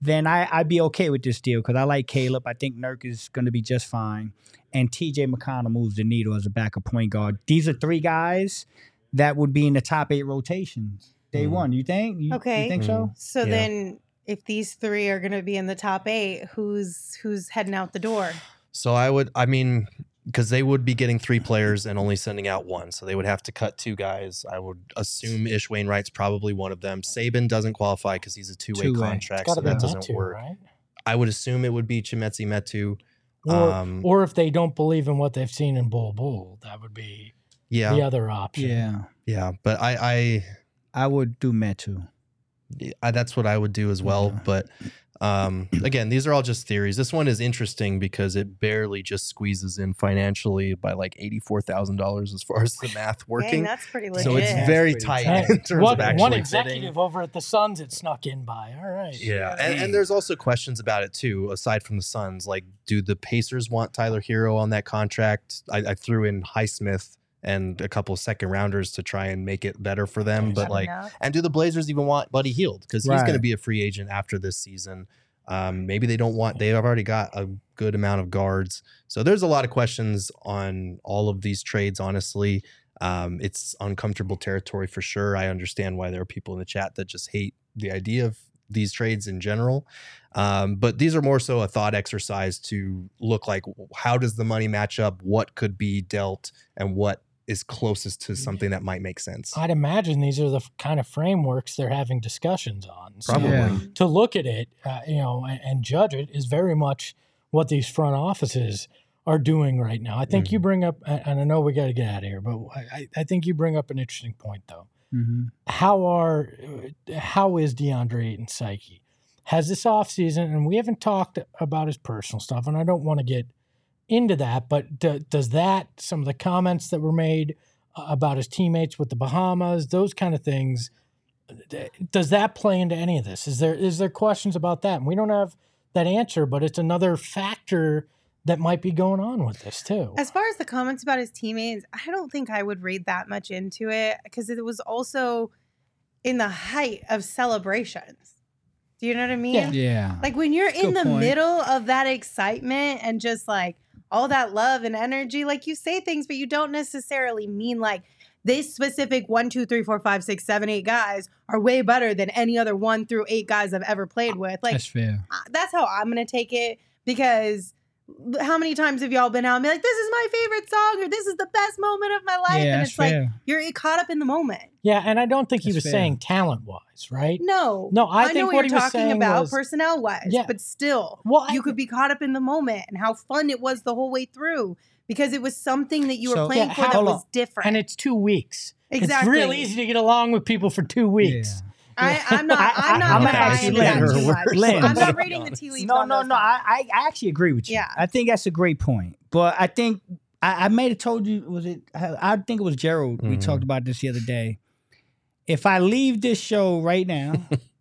then I, I'd be okay with this deal because I like Caleb. I think Nurk is going to be just fine. And TJ McConnell moves the needle as a backup point guard. These are three guys that would be in the top eight rotations day Mhm. one. You think? You, Okay. You think so? So Yeah. then, if these three are going to be in the top eight, who's who's heading out the door? So I would, I mean, because they would be getting three players and only sending out one, so they would have to cut two guys. I would assume Ish Wainwright's probably one of them. Saben doesn't qualify because he's a two-way, Two-way. contract, so that doesn't Metu, work. right? I would assume it would be Chimezie Metu. Or, Um, or if they don't believe in what they've seen in Bol Bol, that would be Yeah, the other option. Yeah. yeah, but I, I, I would do Metu. I that's what I would do as well. Yeah. But um, again, these are all just theories. This one is interesting because it barely just squeezes in financially by like eighty-four thousand dollars as far as the math Dang, working. that's pretty legit. so it's That's very tight tight. in terms One, of actually one fitting. executive over at the Suns it snuck in by. All right. Yeah, and, and there's also questions about it too. Aside from the Suns, like, do the Pacers want Tyler Herro on that contract? I, I threw in Highsmith and a couple second rounders to try and make it better for them, but like, enough. and do the Blazers even want Buddy Hield because he's going to be a free agent after this season? Um, maybe they don't want. They have already got a good amount of guards, so there's a lot of questions on all of these trades. Honestly, um, it's uncomfortable territory for sure. I understand why there are people in the chat that just hate the idea of these trades in general. Um, but these are more so a thought exercise to look like how does the money match up? What could be dealt, and what is closest to something that might make sense. I'd imagine these are the f- kind of frameworks they're having discussions on. So Probably. Yeah. to look at it, uh, you know, and, and judge it is very much what these front offices are doing right now. I think you bring up, and and I know we got to get out of here, but I, I- I think you bring up an interesting point though. Mm-hmm. How are, how is DeAndre Ayton psyche? Has this offseason, and we haven't talked about his personal stuff, and I don't want to get into that, but d- does that, some of the comments that were made uh, about his teammates with the Bahamas, those kind of things, d- does that play into any of this? Is there is there questions about that? And we don't have that answer, but it's another factor that might be going on with this too. As far as the comments about his teammates, I don't think I would read that much into it because it was also in the height of celebrations. Do you know what I mean? Yeah. Yeah. Like when you're in the point. middle of that excitement and just like all that love and energy, like you say things, but you don't necessarily mean like this specific one, two, three, four, five, six, seven, eight guys are way better than any other one through eight guys I've ever played with. Like That's fair. That's how I'm gonna take it because how many times have y'all been out and be like, this is my favorite song or this is the best moment of my life? yeah, and that's it's like fair. you're caught up in the moment. yeah, and I don't think he was fair. saying talent wise, right? No. No, I know think what, what he you're was talking saying about was- personnel wise, Yeah. but still Well, I- you could be caught up in the moment and how fun it was the whole way through because it was something that you were So- playing Yeah, for that was on. different. And it's two weeks. Exactly. It's real easy to get along with people for two weeks. I, I'm not. I- I'm not I'm gonna gonna buy actually into let her too work. Lynn. I'm not reading the tea leaves. No, no, no. I. I I actually agree with you. Yeah. I think that's a great point. But I think I, I may have told you was it I I think it was Gerald. We Mhm. talked about this the other day. If I leave this show right now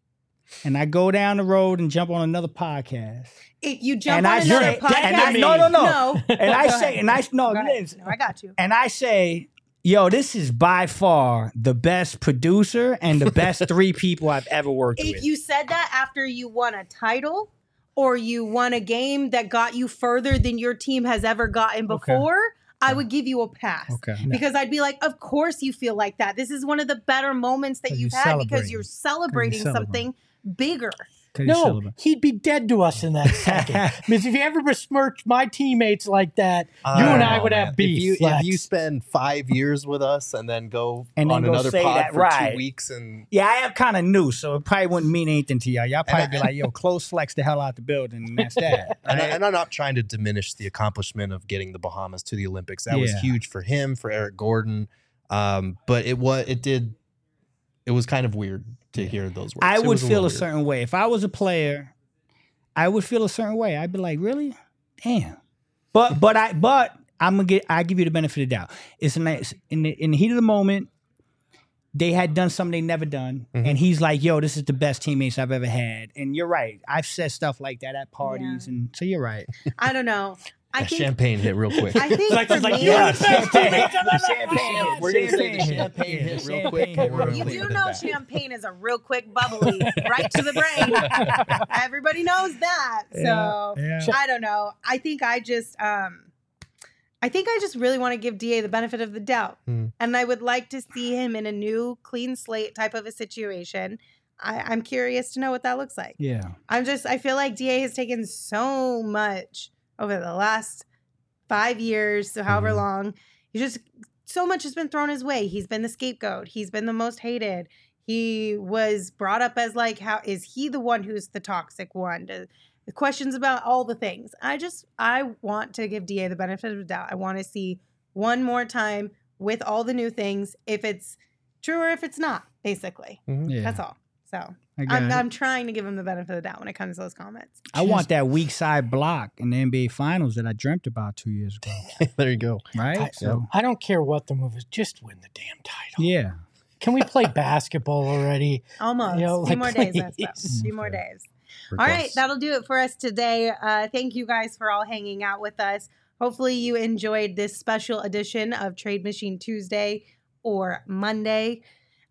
and I go down the road and jump on another podcast If you jump and on I another say, podcast, and I, no, no, no, no. and I say, and I no, Go. Liz, No, I got you. and I say, yo, this is by far the best producer and the best three people I've ever worked If with. If you said that after you won a title or you won a game that got you further than your team has ever gotten Okay. before, I would give you a pass. okay. Because I'd be like, of course you feel like that. This is one of the better moments that you've you're had because celebrating. you're celebrating celebrating. something bigger. 'Cause you're No, celibate. he'd be dead to us in that second. because if you ever besmirched my teammates like that, you and don't I know, would man. have beef. If you, if you spend five years with us and then go And then on go another pod that, for right. two weeks and Yeah, I am kind of new, so it probably wouldn't mean anything to y'all. Y'all probably And be like, "Yo, close flex the hell out the building," and that's that. and, I, Right? and I'm not trying to diminish the accomplishment of getting the Bahamas to the Olympics. That was huge for him, for Eric Gordon. Um, but it was it did it was kind of weird to hear those words. I It would feel little a weird. certain way if I was a player. I would feel a certain way. I'd be like, "Really? Damn." But but I but I'm gonna get. I give you the benefit of the doubt. It's a nice in the in the heat of the moment. they had done something they never done, Mhm. and he's like, "Yo, this is the best teammates I've ever had." And you're right. I've said stuff like that at parties, and so you're right. I don't know. I That think champagne hit real quick. I think Like- for it's like, me, yeah, champagne, champagne. We're gonna say the champagne champagne hit real quick. hit but we're real gonna you do know that. champagne is a real quick bubbly right to the brain. Everybody knows that. So Yeah. I don't know. I think I just um I think I just really want to give DA the benefit of the doubt. Hmm. And I would like to see him in a new clean slate type of a situation. I, I'm curious to know what that looks like. Yeah. I'm just I feel like DA has taken so much over the last five years, so however Mhm. long. He just so much has been thrown his way. He's been the scapegoat. He's been the most hated. He was brought up as like, how is he the one who's the toxic one? The the questions about all the things. I just I want to give DA the benefit of the doubt. I want to see one more time with all the new things, if it's true or if it's not, basically. Yeah. That's all. So I, got I'm. I'm trying to give him the benefit of the doubt when it comes to those comments. I want that weak side block in the NBA Finals that I dreamt about two years ago. there you go. Right? I- so I don't care what the move is. Just win the damn title. yeah. Can we play basketball already? Almost. You know, a few like, more days, I suppose. please. A few more days. We're All right, that'll do it for us today. Uh, thank you guys for all hanging out with us. Hopefully, you enjoyed this special edition of Trade Machine Tuesday or Monday.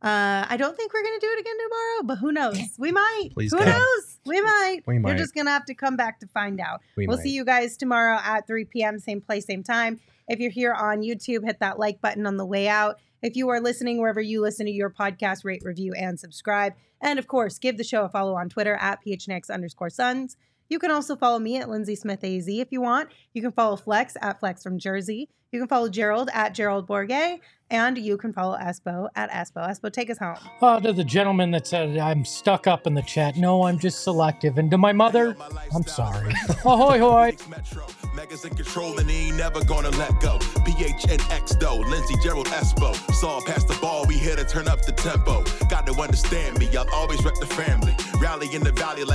Uh, I don't think we're going to do it again tomorrow, but who knows? We might. Please who God. knows? We might. We might. You're just going to have to come back to find out. We we'll might. see you guys tomorrow at 3 p.m., same place, same time. If you're here on YouTube, hit that like button on the way out. If you are listening wherever you listen to your podcast, rate, review, and subscribe. And of course, give the show a follow on Twitter at PHNX underscore Suns. You can also follow me at Lindsay Smith AZ if you want. You can follow Flex at Flex from Jersey. You can follow Gerald at Gerald Bourguet. And you can follow Espo at Espo. Espo, take us home. Uh, oh, to the gentleman that said I'm stuck up in the chat. No, I'm just selective. And to my mother, I'm sorry. Ahoy, hoy. Metro. Megas in control and he ain't never gonna let go. PHNX though, Lindsey Gerald Espo. Saw past the ball, we here to turn up the tempo. Got to understand me, I'll always rep the family. Rally in the valley like